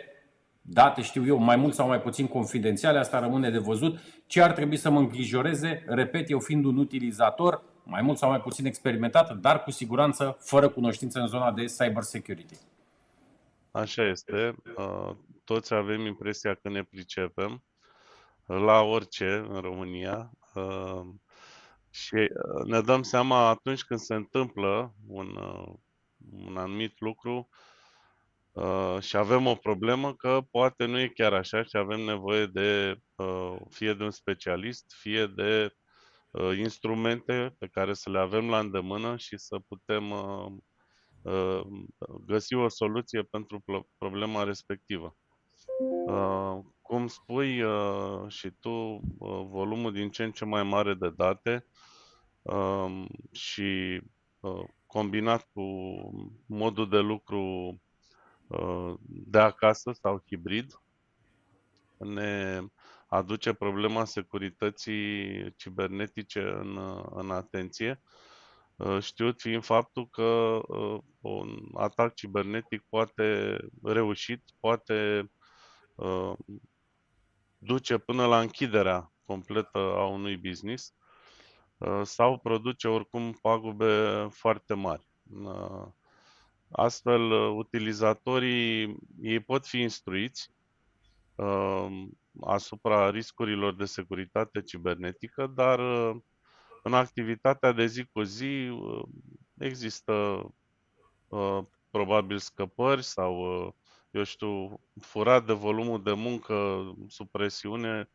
date, știu eu, mai mult sau mai puțin confidențiale, asta rămâne de văzut. Ce ar trebui să mă îngrijoreze, repet, eu fiind un utilizator, mai mult sau mai puțin experimentat, dar cu siguranță fără cunoștință în zona de cyber security. Așa este. Uh, toți avem impresia că ne pricepem la orice în România uh, și uh, ne dăm seama atunci când se întâmplă un, un anumit lucru, Uh, și avem o problemă că poate nu e chiar așa și avem nevoie de uh, fie de un specialist, fie de uh, instrumente pe care să le avem la îndemână și să putem uh, uh, găsi o soluție pentru problema respectivă. Uh, cum spui uh, și tu, uh, volumul din ce în ce mai mare de date uh, și uh, combinat cu modul de lucru Uh, de acasă sau hibrid ne aduce problema securității cibernetice în, în atenție, uh, știut fiind faptul că uh, un atac cibernetic poate reușit, poate duce până la închiderea completă a unui business sau produce oricum pagube foarte mari. Astfel, uh, utilizatorii ei pot fi instruiți uh, asupra riscurilor de securitate cibernetică, dar uh, în activitatea de zi cu zi uh, există uh, probabil scăpări sau, uh, eu știu, furat de volumul de muncă sub presiune,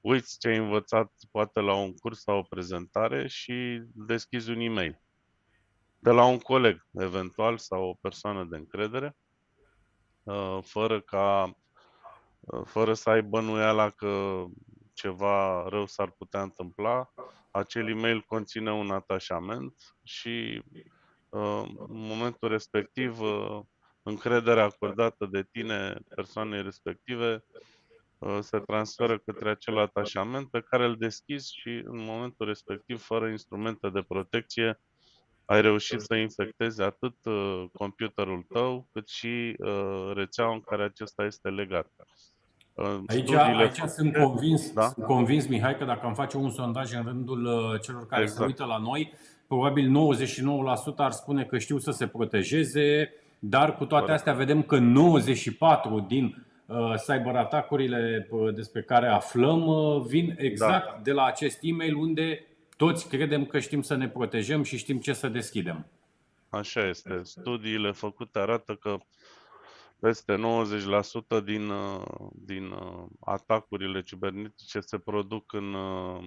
uiți ce ai învățat poate la un curs sau o prezentare și deschizi un e-mail de la un coleg, eventual, sau o persoană de încredere, uh, fără ca uh, fără să ai bănuiala că ceva rău s-ar putea întâmpla, acel e-mail conține un atașament și uh, în momentul respectiv încrederea acordată de tine persoanei respective se transferă către acel atașament pe care îl deschizi și în momentul respectiv, fără instrumente de protecție, ai reușit să infectezi atât uh, computerul tău, cât și uh, rețeaua în care acesta este legat. Uh, aici, aici sunt, convins, da? sunt convins, Mihai, că dacă am face un sondaj în rândul uh, celor care exact. se uită la noi, probabil 99% ar spune că știu să se protejeze, dar cu toate astea vedem că 94 din uh, cyberatacurile uh, despre care aflăm uh, vin exact da. de la acest e-mail unde toți credem că știm să ne protejăm și știm ce să deschidem. Așa este. Studiile făcute arată că peste 90% din, uh, din uh, atacurile cibernetice se produc în, uh,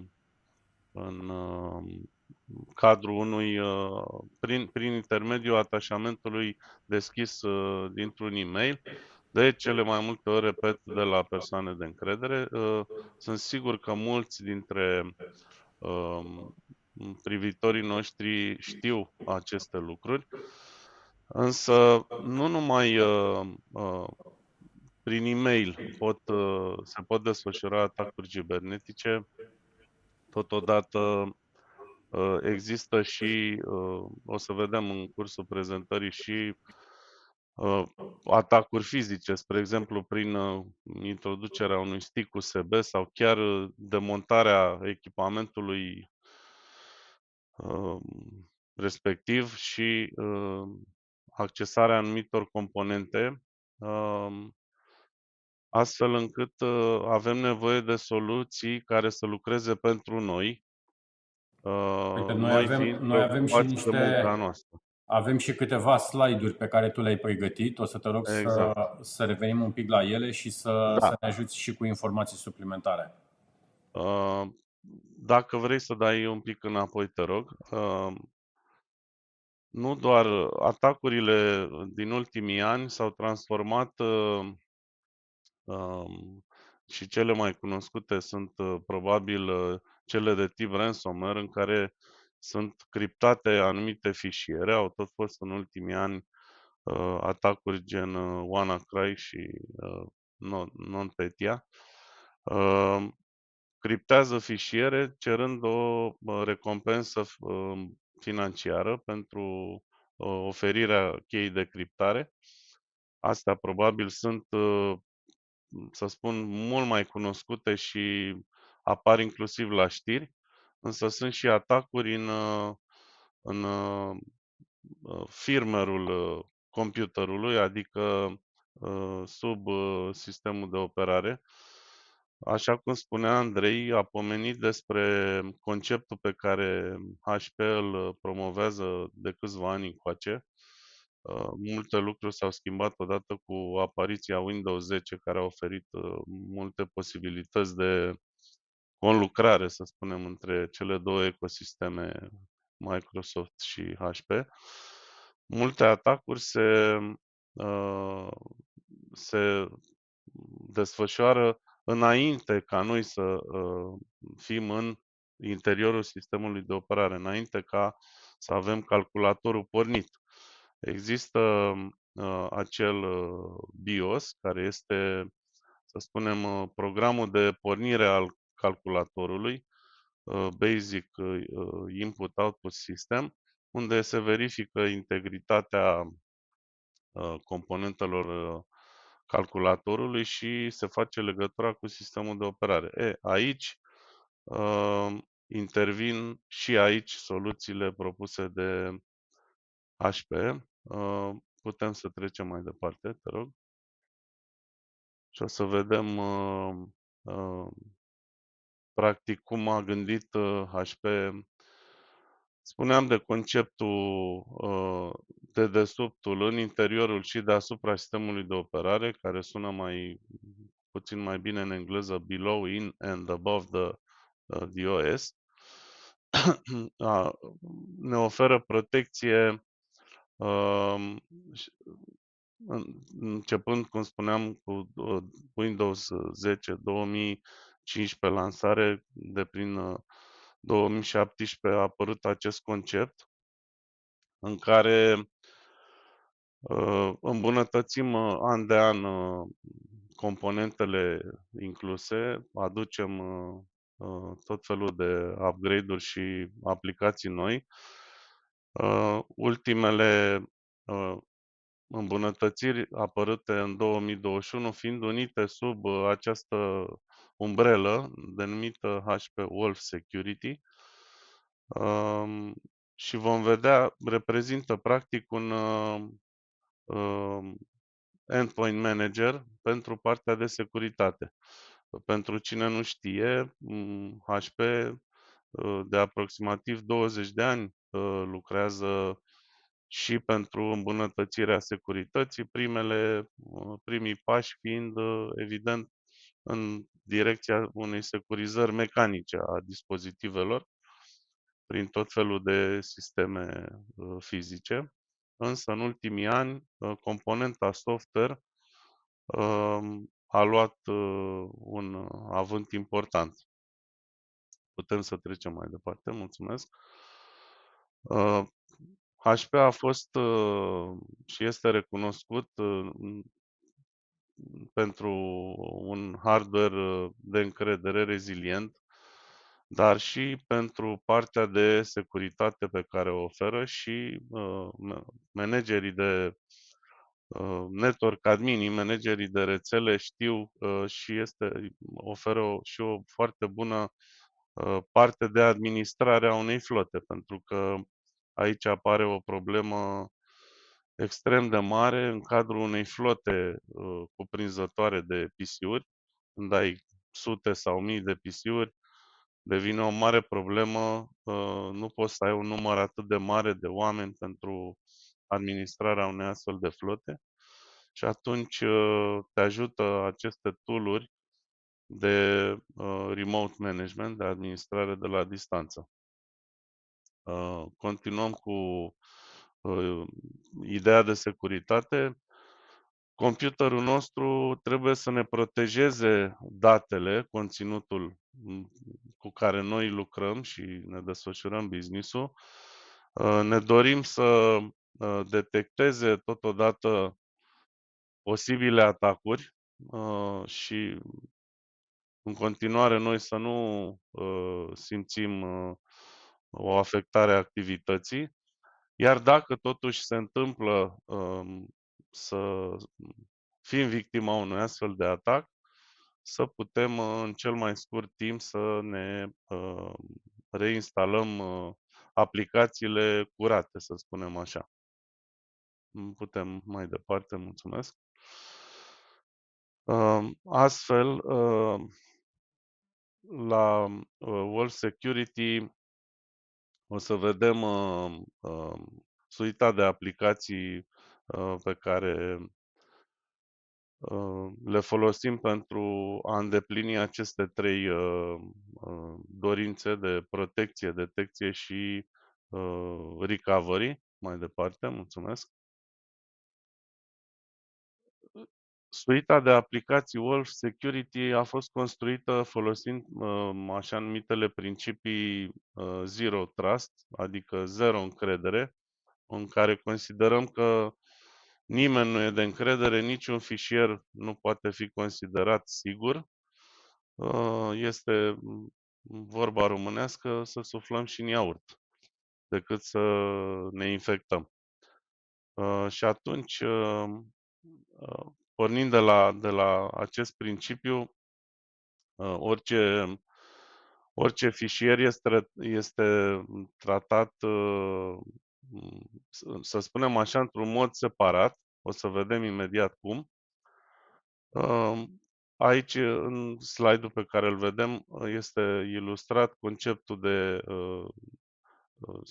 în cadrul unui, prin, prin intermediul atașamentului deschis dintr-un e-mail, de cele mai multe ori, repet, de la persoane de încredere. Sunt sigur că mulți dintre Um, privitorii noștri știu aceste lucruri, însă nu numai uh, uh, prin e-mail pot, uh, se pot desfășura atacuri cibernetice, totodată Uh, Există și, uh, o să vedem în cursul prezentării, și uh, atacuri fizice, spre exemplu prin uh, introducerea unui stick USB sau chiar uh, demontarea echipamentului uh, respectiv și uh, accesarea anumitor componente, uh, astfel încât uh, avem nevoie de soluții care să lucreze pentru noi, uh, Uite, noi noi avem, fiind noi avem și preocupați de munca niște, noastră. Avem și câteva slide-uri pe care tu le-ai pregătit. O să te rog Exact. să, să revenim un pic la ele și să, Da. să ne ajuți și cu informații suplimentare. Uh, Dacă vrei să dai un pic înapoi, te rog. Uh, Nu doar atacurile din ultimii ani s-au transformat uh, um, și cele mai cunoscute sunt uh, probabil uh, cele de tip ransomware în care sunt criptate anumite fișiere. Au tot fost în ultimii ani uh, atacuri gen uh, WannaCry și uh, Non- NotPetya. Uh, criptează fișiere cerând o uh, recompensă f- uh, financiară pentru uh, oferirea cheii de criptare. Astea probabil sunt, uh, să spun, mult mai cunoscute și apar inclusiv la știri, însă sunt și atacuri în, uh, în uh, uh, firmware-ul uh, computerului, adică uh, sub uh, sistemul de operare. Așa cum spunea Andrei, a pomenit despre conceptul pe care HP îl promovează de câțiva ani încoace. Uh, Multe lucruri s-au schimbat odată cu apariția Windows 10, care a oferit uh, multe posibilități de conlucrare, să spunem, între cele două ecosisteme, Microsoft și HP. Multe atacuri se, uh, se desfășoară înainte ca noi să uh, fim în interiorul sistemului de operare, înainte ca să avem calculatorul pornit. Există uh, acel uh, BIOS, care este, să spunem, uh, programul de pornire al calculatorului, uh, Basic uh, Input-Output System, unde se verifică integritatea uh, componentelor uh, calculatorului și se face legătura cu sistemul de operare. E, aici uh, intervin și aici soluțiile propuse de HP. Uh, putem să trecem mai departe, te rog. Și o să vedem uh, uh, practic cum a gândit uh, HP. Spuneam de conceptul uh, de desubtul în interiorul și deasupra sistemului de operare, care sună mai puțin mai bine în engleză below, in and above the, uh, the OS. A, ne oferă protecție um, și- în- începând, cum spuneam, cu uh, Windows 10 2015 lansare, de prin uh, 2017 a apărut acest concept în care uh, îmbunătățim uh, an de an uh, componentele incluse, aducem uh, uh, tot felul de upgrade-uri și aplicații noi. Uh, Ultimele uh, îmbunătățiri apărute în 2021 fiind unite sub uh, această umbrelă denumită HP Wolf Security um, și vom vedea, reprezintă practic un uh, um, endpoint manager pentru partea de securitate. Pentru cine nu știe, m, HP uh, de aproximativ 20 de ani uh, lucrează și pentru îmbunătățirea securității, primele, uh, primii pași fiind, uh, evident, în direcția unei securizări mecanice a dispozitivelor prin tot felul de sisteme uh, fizice. Însă, în ultimii ani, uh, componenta software um, a luat uh, un uh, avânt important. Putem să trecem mai departe, mulțumesc. Uh, HP a fost uh, și este recunoscut uh, pentru un hardware uh, de încredere rezilient, dar și pentru partea de securitate pe care o oferă și uh, managerii de uh, network adminii, managerii de rețele știu uh, și este, oferă o, și o foarte bună uh, parte de administrare a unei flote, pentru că aici apare o problemă extrem de mare în cadrul unei flote uh, cuprinzătoare de PC-uri, când ai sute sau mii de PC-uri, devine o mare problemă, uh, nu poți să ai un număr atât de mare de oameni pentru administrarea unei astfel de flote și atunci uh, te ajută aceste tooluri de uh, remote management, de administrare de la distanță. Continuăm cu ideea de securitate. Computerul nostru trebuie să ne protejeze datele, conținutul cu care noi lucrăm și ne desfășurăm business-ul. Uh, ne dorim să uh, detecteze totodată posibile atacuri uh, și în continuare noi să nu simțim o afectare a activității. Iar dacă totuși se întâmplă um, să fim victima unui astfel de atac, să putem în cel mai scurt timp să ne uh, reinstalăm uh, aplicațiile curate, să spunem așa. Putem mai departe, mulțumesc. Uh, astfel, uh, la uh, World Security o să vedem uh, uh, suita de aplicații uh, pe care Uh, le folosim pentru a îndeplini aceste trei uh, uh, dorințe de protecție, detecție și recovery. Mai departe, mulțumesc. Suita de aplicații Wolf Security a fost construită folosind așa numitele principii Zero Trust, adică zero încredere, în care considerăm că Nimeni nu e de încredere, niciun fișier nu poate fi considerat sigur. Uh, este vorba românească să suflăm și în iaurt decât să ne infectăm. Uh, și atunci, uh, pornind de la, de la acest principiu, orice, orice fișier este, este tratat să spunem așa, într-un mod separat. O să vedem imediat cum. Aici, în slide-ul pe care îl vedem, este ilustrat conceptul de uh,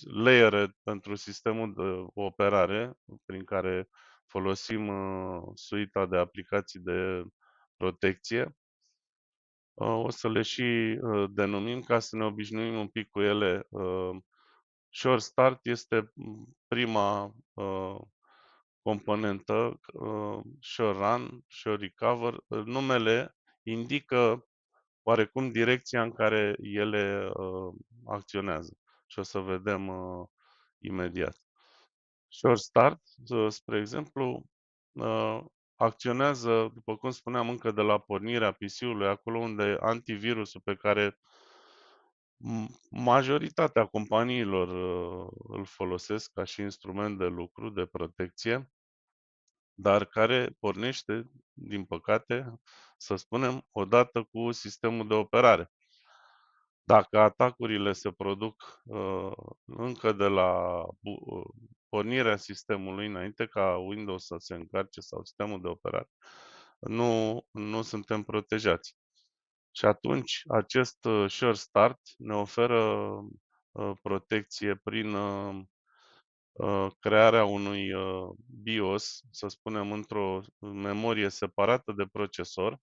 layere pentru sistemul de operare, prin care folosim uh, suita de aplicații de protecție. O să le și denumim ca să ne obișnuim un pic cu ele Sure Start este prima uh, componentă, uh, Sure Run, Sure Recover. Numele indică oarecum direcția în care ele uh, acționează și o să vedem uh, imediat. Sure Start, uh, spre exemplu, uh, acționează, după cum spuneam, încă de la pornirea PC-ului, acolo unde antivirusul pe care Majoritatea companiilor uh, îl folosesc ca și instrument de lucru, de protecție, dar care pornește, din păcate, să spunem, odată cu sistemul de operare. Dacă atacurile se produc uh, încă de la uh, pornirea sistemului, înainte ca Windows să se încarce sau sistemul de operare, nu, nu suntem protejați. Și atunci acest uh, Sure Start ne oferă uh, protecție prin uh, crearea unui BIOS, să spunem, într-o memorie separată de procesor.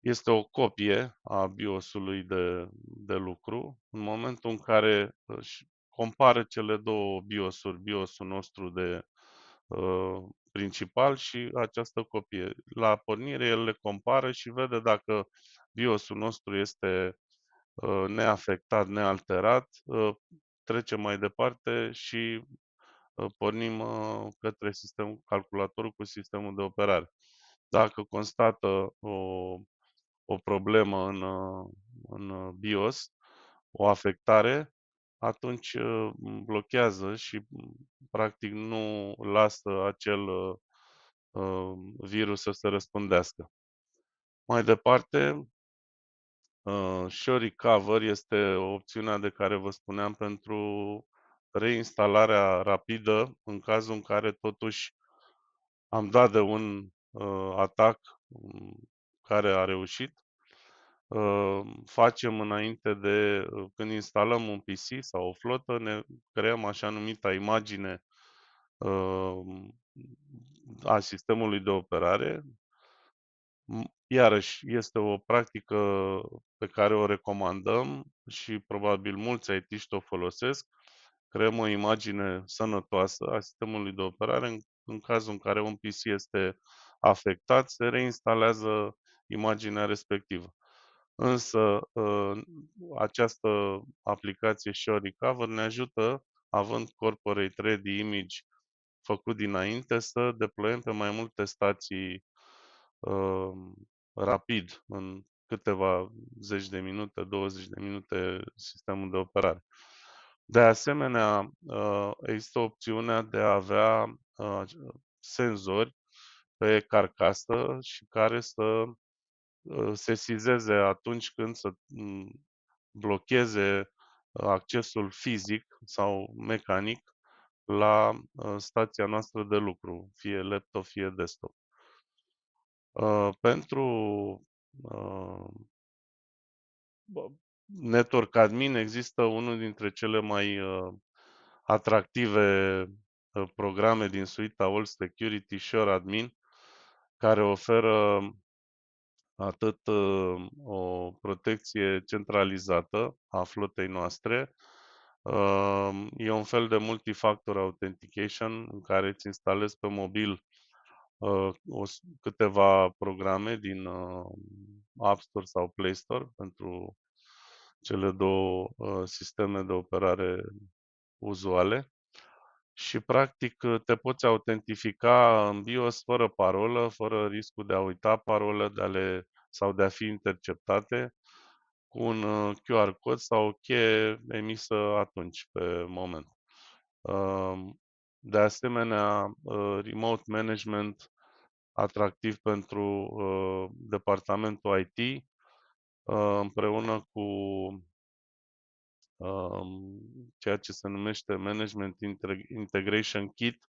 Este o copie a BIOS-ului de, de lucru. În momentul în care compară cele două BIOS-uri, BIOS-ul nostru de uh, principal și această copie. La pornire el le compară și vede dacă BIOS-ul nostru este uh, neafectat, nealterat, uh, trece mai departe și uh, pornim către sistemul calculatorul cu sistemul de operare. Dacă constată o, o problemă în, în uh, BIOS o afectare, atunci uh, blochează și practic nu lasă acel uh, uh, virus să se răspândească. Mai departe, uh, Show Recover este opțiunea de care vă spuneam pentru reinstalarea rapidă în cazul în care totuși am dat de un uh, atac um, care a reușit. Uh, facem înainte de uh, când instalăm un PC sau o flotă, ne creăm așa numita imagine uh, a sistemului de operare. Iarăși, este o practică pe care o recomandăm și probabil mulți IT o folosesc. Creăm o imagine sănătoasă a sistemului de operare în, în cazul în care un PC este afectat, se reinstalează imaginea respectivă. Însă această aplicație Show Recover ne ajută, având Corporate Ready Image făcut dinainte, să deploiem pe mai multe stații uh, rapid, în câteva zeci de minute, 20 de minute sistemul de operare. De asemenea, uh, există opțiunea de a avea uh, senzori pe carcasă și care să sesizeze atunci când să blocheze accesul fizic sau mecanic la stația noastră de lucru, fie laptop, fie desktop. Pentru Network Admin există unul dintre cele mai atractive programe din suita All Security Share Admin, care oferă atât uh, o protecție centralizată a flotei noastre, uh, e un fel de multifactor authentication în care îți instalezi pe mobil uh, o, câteva programe din App Store sau Play Store pentru cele două sisteme de operare uzuale și practic te poți autentifica în BIOS fără parolă, fără riscul de a uita parolă de a le, sau de a fi interceptate cu un uh, QR cod sau o cheie emisă atunci, pe moment. Um, de asemenea, uh, remote management atractiv pentru uh, departamentul IT, împreună cu Um, ceea ce se numește Management Integration Kit,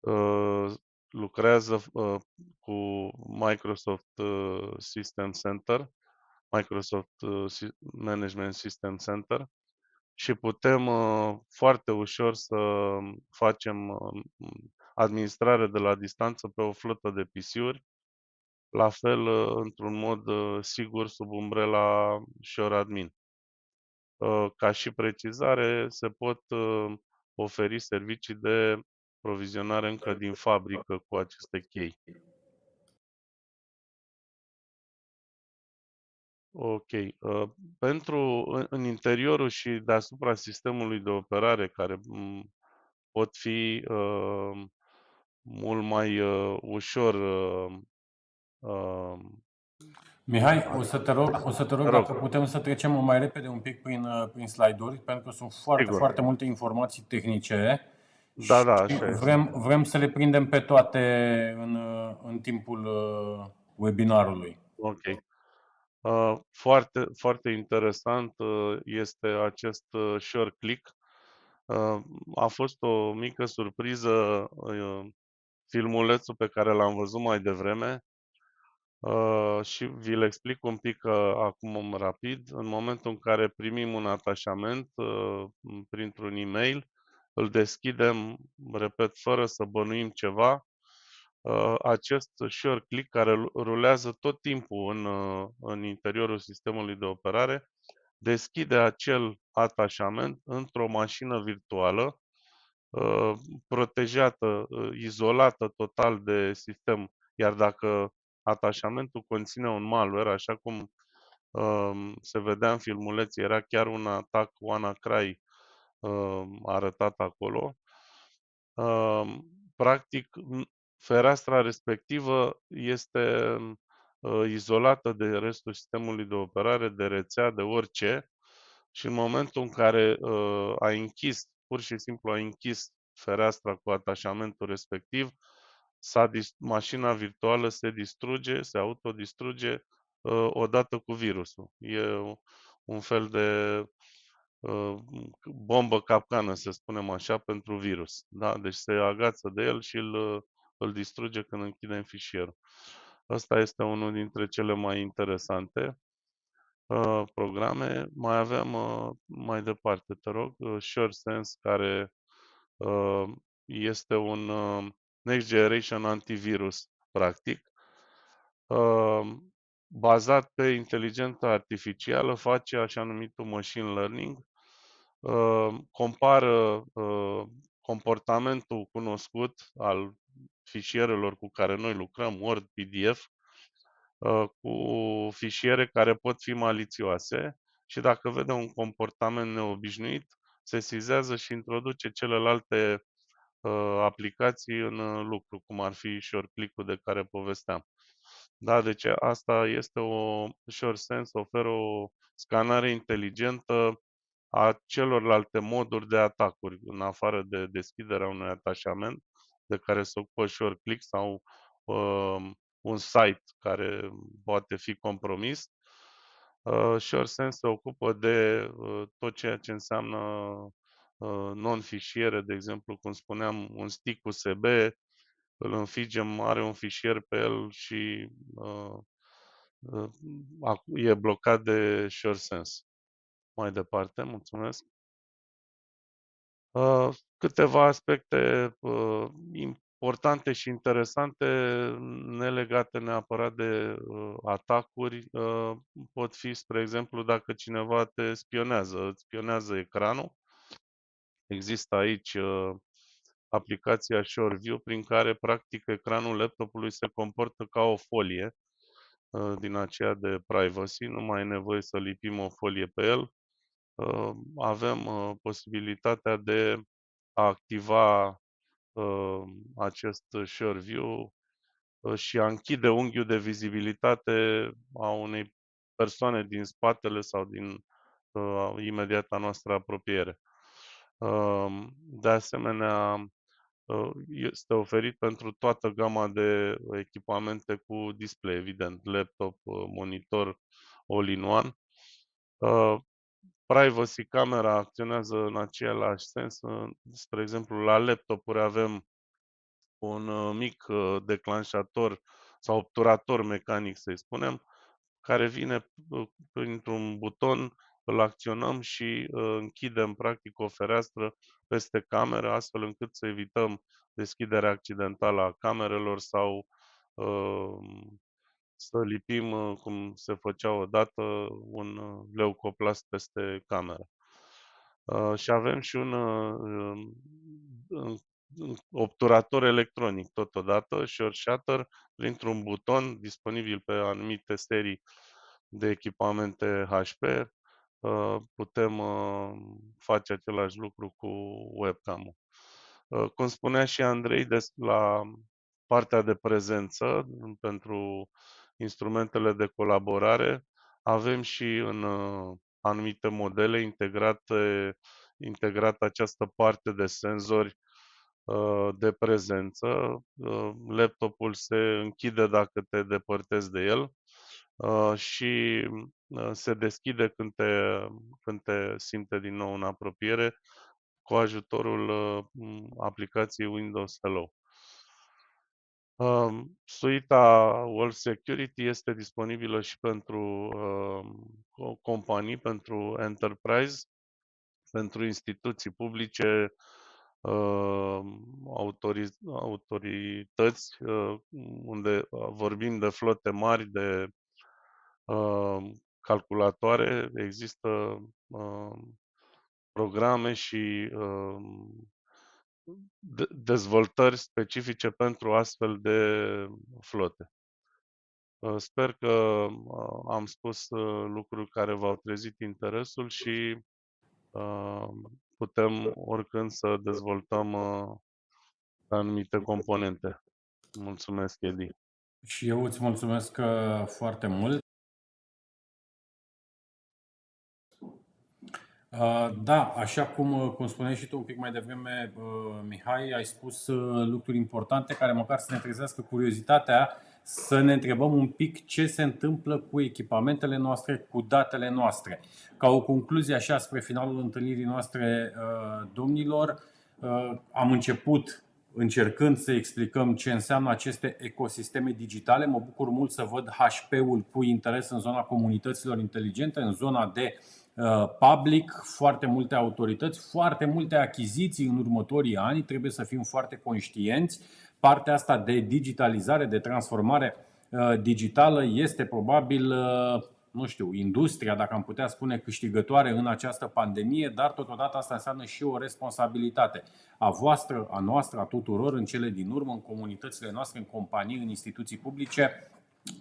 uh, lucrează uh, cu Microsoft uh, System Center, Microsoft Management System Center și putem foarte ușor să facem administrare de la distanță pe o flotă de PC-uri, la fel într-un mod sigur sub umbrela Shore Admin. Uh, ca și precizare, se pot uh, oferi servicii de provizionare încă din fabrică cu aceste chei. Ok. Uh, pentru în interiorul și deasupra sistemului de operare, care mm, pot fi uh, mult mai uh, ușor uh, Mihai, o să te rog, o să te rog, rog. dacă putem să trecem mai repede un pic prin, uh, prin slide-uri, pentru că sunt foarte, Sigur. foarte multe informații tehnice. Da, da, și așa este. vrem, vrem să le prindem pe toate în, uh, în timpul uh, webinarului. Ok. Uh, Foarte, foarte interesant uh, este acest uh, short click. Uh, A fost o mică surpriză uh, filmulețul pe care l-am văzut mai devreme Uh, și vi-l explic un pic uh, acum rapid. În momentul în care primim un atașament uh, printr-un e-mail, îl deschidem, repet, fără să bănuim ceva, uh, acest short click care rulează tot timpul în, uh, în interiorul sistemului de operare, deschide acel atașament într-o mașină virtuală, uh, protejată, uh, izolată total de sistem, iar dacă atașamentul conține un malware, așa cum um, se vedea în filmuleț, era chiar un atac WannaCry um, arătat acolo. Um, practic, fereastra respectivă este uh, izolată de restul sistemului de operare, de rețea, de orice și în momentul în care uh, ai închis, pur și simplu ai închis fereastra cu atașamentul respectiv, s-a dis- mașina virtuală se distruge, se autodistruge uh, odată cu virusul. E un fel de uh, bombă capcană, să spunem așa, pentru virus. Da? Deci se agață de el și îl, îl distruge când închidem fișierul. Ăsta este unul dintre cele mai interesante uh, programe. Mai avem uh, mai departe, te rog, uh, SureSense, care uh, este un uh, Next Generation Antivirus, practic. Uh, bazat pe inteligența artificială, face așa numitul machine learning, uh, compară uh, comportamentul cunoscut al fișierelor cu care noi lucrăm, Word, PDF, uh, cu fișiere care pot fi malițioase și dacă vede un comportament neobișnuit, se sizează și introduce celelalte uh, aplicații în uh, lucru, cum ar fi SureClick-ul de care povesteam. Da, deci asta este o SureSense, oferă o scanare inteligentă a celorlalte moduri de atacuri, în afară de deschiderea unui atașament de care se ocupă SureClick sau uh, un site care poate fi compromis. Uh, SureSense se ocupă de uh, tot ceea ce înseamnă uh, non-fișiere, de exemplu, cum spuneam, un stick USB, îl înfigem, are un fișier pe el și uh, uh, e blocat de SureSense. Mai departe, mulțumesc. Uh, câteva aspecte uh, importante și interesante, nelegate neapărat de uh, atacuri, uh, pot fi, spre exemplu, dacă cineva te spionează, îți spionează ecranul. Există aici uh, aplicația ShoreView prin care practic ecranul laptopului se comportă ca o folie uh, din aceea de privacy, nu mai e nevoie să lipim o folie pe el. Uh, avem uh, posibilitatea de a activa acest ShareView și a închide unghiul de vizibilitate a unei persoane din spatele sau din imediata noastră apropiere. De asemenea, este oferit pentru toată gama de echipamente cu display, evident, laptop, monitor, all-in-one. Privacy camera acționează în același sens. Spre exemplu, la laptopuri avem un mic declanșator sau obturator mecanic, să-i spunem, care vine printr-un buton îl acționăm și uh, închidem practic o fereastră peste cameră, astfel încât să evităm deschiderea accidentală a camerelor sau uh, să lipim, uh, cum se făcea odată, un uh, leucoplast peste cameră. Uh, și avem și un uh, obturator electronic totodată, Short Shutter, printr-un buton disponibil pe anumite serii de echipamente HP, Uh, putem uh, face același lucru cu webcam-ul. Uh, cum spunea și Andrei, la partea de prezență pentru instrumentele de colaborare, avem și în anumite modele integrate, integrată această parte de senzori de prezență. Laptopul se închide dacă te depărtezi de el și Uh, se deschide când te, când te simte din nou în apropiere cu ajutorul uh, aplicației Windows Hello. Um, suita World Security este disponibilă și pentru uh, companii, pentru enterprise, pentru instituții publice, uh, autorități, uh, unde vorbim de flote mari de uh, calculatoare, există uh, programe și uh, de- dezvoltări specifice pentru astfel de flote. Uh, sper că uh, am spus uh, lucruri care v-au trezit interesul și uh, putem oricând să dezvoltăm uh, anumite componente. Mulțumesc, Edi. Și eu îți mulțumesc uh, foarte mult. Da, așa cum, uh, cum spuneai și tu un pic mai devreme, uh, Mihai, ai spus uh, lucruri importante care măcar să ne trezească curiozitatea să ne întrebăm un pic ce se întâmplă cu echipamentele noastre, cu datele noastre. Ca o concluzie așa spre finalul întâlnirii noastre, uh, domnilor, uh, am început încercând să explicăm ce înseamnă aceste ecosisteme digitale. Mă bucur mult să văd HP-ul cu interes în zona comunităților inteligente, în zona de uh, public, foarte multe autorități, foarte multe achiziții în următorii ani. Trebuie să fim foarte conștienți. Partea asta de digitalizare, de transformare uh, digitală este probabil uh, nu știu, industria, dacă am putea spune, câștigătoare în această pandemie, dar totodată asta înseamnă și o responsabilitate a voastră, a noastră, a tuturor în cele din urmă, în comunitățile noastre, în companii, în instituții publice.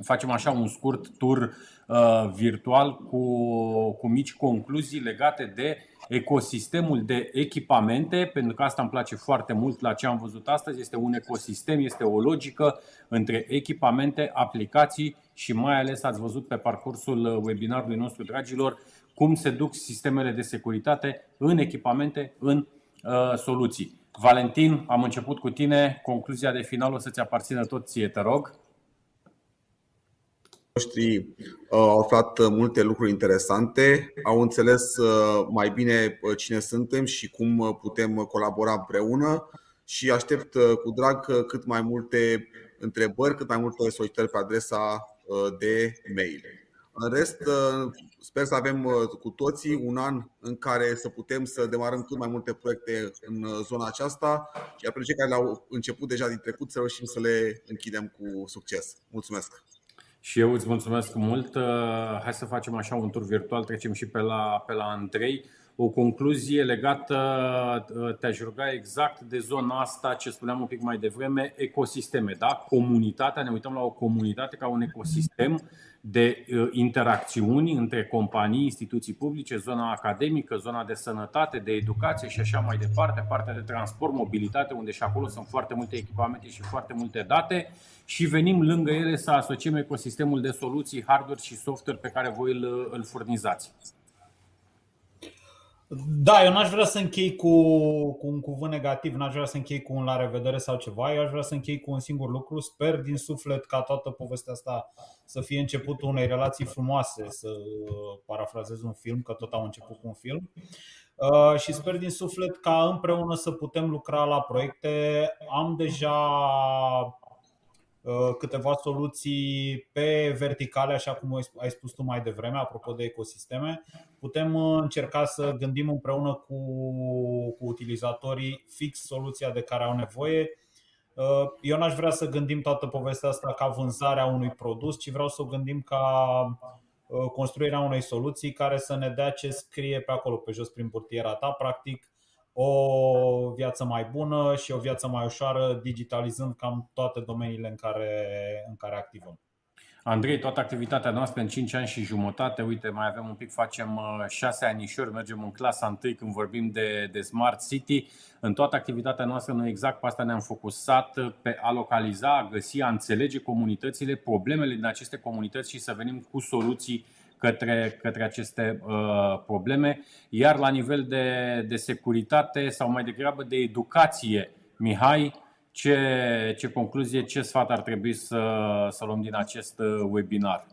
Facem așa un scurt tur uh, virtual cu, cu mici concluzii legate de ecosistemul de echipamente, pentru că asta îmi place foarte mult la ce am văzut astăzi. Este un ecosistem, este o logică între echipamente, aplicații și mai ales ați văzut pe parcursul webinarului nostru, dragilor, cum se duc sistemele de securitate în echipamente, în uh, soluții. Valentin, am început cu tine. Concluzia de final o să-ți aparțină tot ție, te rog noștri uh, au aflat uh, multe lucruri interesante, au înțeles uh, mai bine cine suntem și cum putem colabora împreună și aștept cu drag cât mai multe întrebări, cât mai multe solicitări pe adresa de mail. În rest, sper să avem cu toții un an în care să putem să demarăm cât mai multe proiecte în zona aceasta, iar pentru cei care le-au început deja din trecut să reușim să le închidem cu succes. Mulțumesc! Și eu îți mulțumesc mult. Uh, hai să facem așa un tur virtual, trecem și pe la, pe la Andrei. O concluzie legată, uh, te-aș ruga exact de zona asta, ce spuneam un pic mai devreme, ecosisteme. Da? Comunitatea, ne uităm la o comunitate ca un ecosistem de uh, interacțiuni între companii, instituții publice, zona academică, zona de sănătate, de educație și așa mai departe, partea de transport, mobilitate, unde și acolo sunt foarte multe echipamente și foarte multe date și venim lângă ele să asociem ecosistemul de soluții, hardware și software pe care voi îl, îl furnizați. Da, eu n-aș vrea să închei cu, cu un cuvânt negativ, n-aș vrea să închei cu un la revedere sau ceva, eu aș vrea să închei cu un singur lucru. Sper din suflet ca toată povestea asta să fie începutul unei relații frumoase, să parafrazez un film, că tot am început cu un film. Uh, și sper din suflet ca împreună să putem lucra la proiecte. Am deja Uh, câteva soluții pe verticale, așa cum ai spus tu mai devreme, apropo de ecosisteme. Putem uh, încerca să gândim împreună cu, cu utilizatorii fix soluția de care au nevoie. Uh, eu n-aș vrea să gândim toată povestea asta ca vânzarea unui produs, ci vreau să o gândim ca construirea unei soluții care să ne dea ce scrie pe acolo, pe jos prin portiera ta, practic o viață mai bună și o viață mai ușoară, digitalizând cam toate domeniile în care, în care activăm. Andrei, toată activitatea noastră în 5 ani și jumătate, uite, mai avem un pic, facem 6 uh, anișori, mergem în clasa 1 când vorbim de, de Smart City. În toată activitatea noastră, noi exact pe asta ne-am focusat, pe a localiza, a găsi, a înțelege comunitățile, problemele din aceste comunități și să venim cu soluții către, către aceste uh, probleme. Iar la nivel de, de securitate sau mai degrabă de educație, Mihai, ce, ce concluzie, ce sfat ar trebui să, să luăm din acest uh, webinar?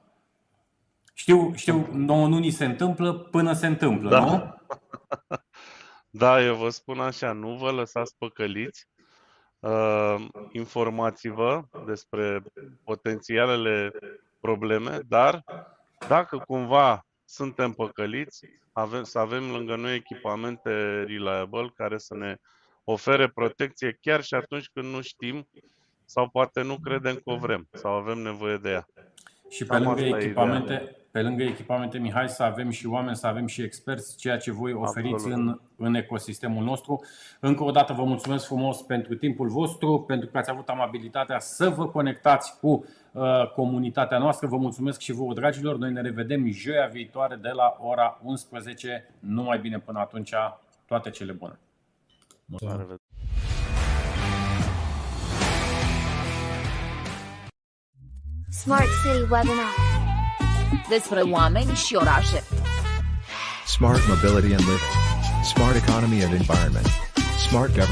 Știu, știu, nouă nu ni se întâmplă până se întâmplă, da. nu? Da, eu vă spun așa, nu vă lăsați păcăliți, uh, informați-vă despre potențialele probleme, dar dacă cumva suntem păcăliți, avem, să avem lângă noi echipamente reliable care să ne ofere protecție chiar și atunci când nu știm sau poate nu credem că o vrem sau avem nevoie de ea. Și pe lângă, echipamente, pe lângă echipamente, Mihai, să avem și oameni, să avem și experți, ceea ce voi oferiți în, în ecosistemul nostru. Încă o dată vă mulțumesc frumos pentru timpul vostru, pentru că ați avut amabilitatea să vă conectați cu uh, comunitatea noastră. Vă mulțumesc și vouă, dragilor. Noi ne revedem joia viitoare de la ora 11. Numai bine până atunci. Toate cele bune. Mulțumesc. Smart City Webinar. Despre oameni și orașe. Smart mobility and living. Smart economy and environment. Smart government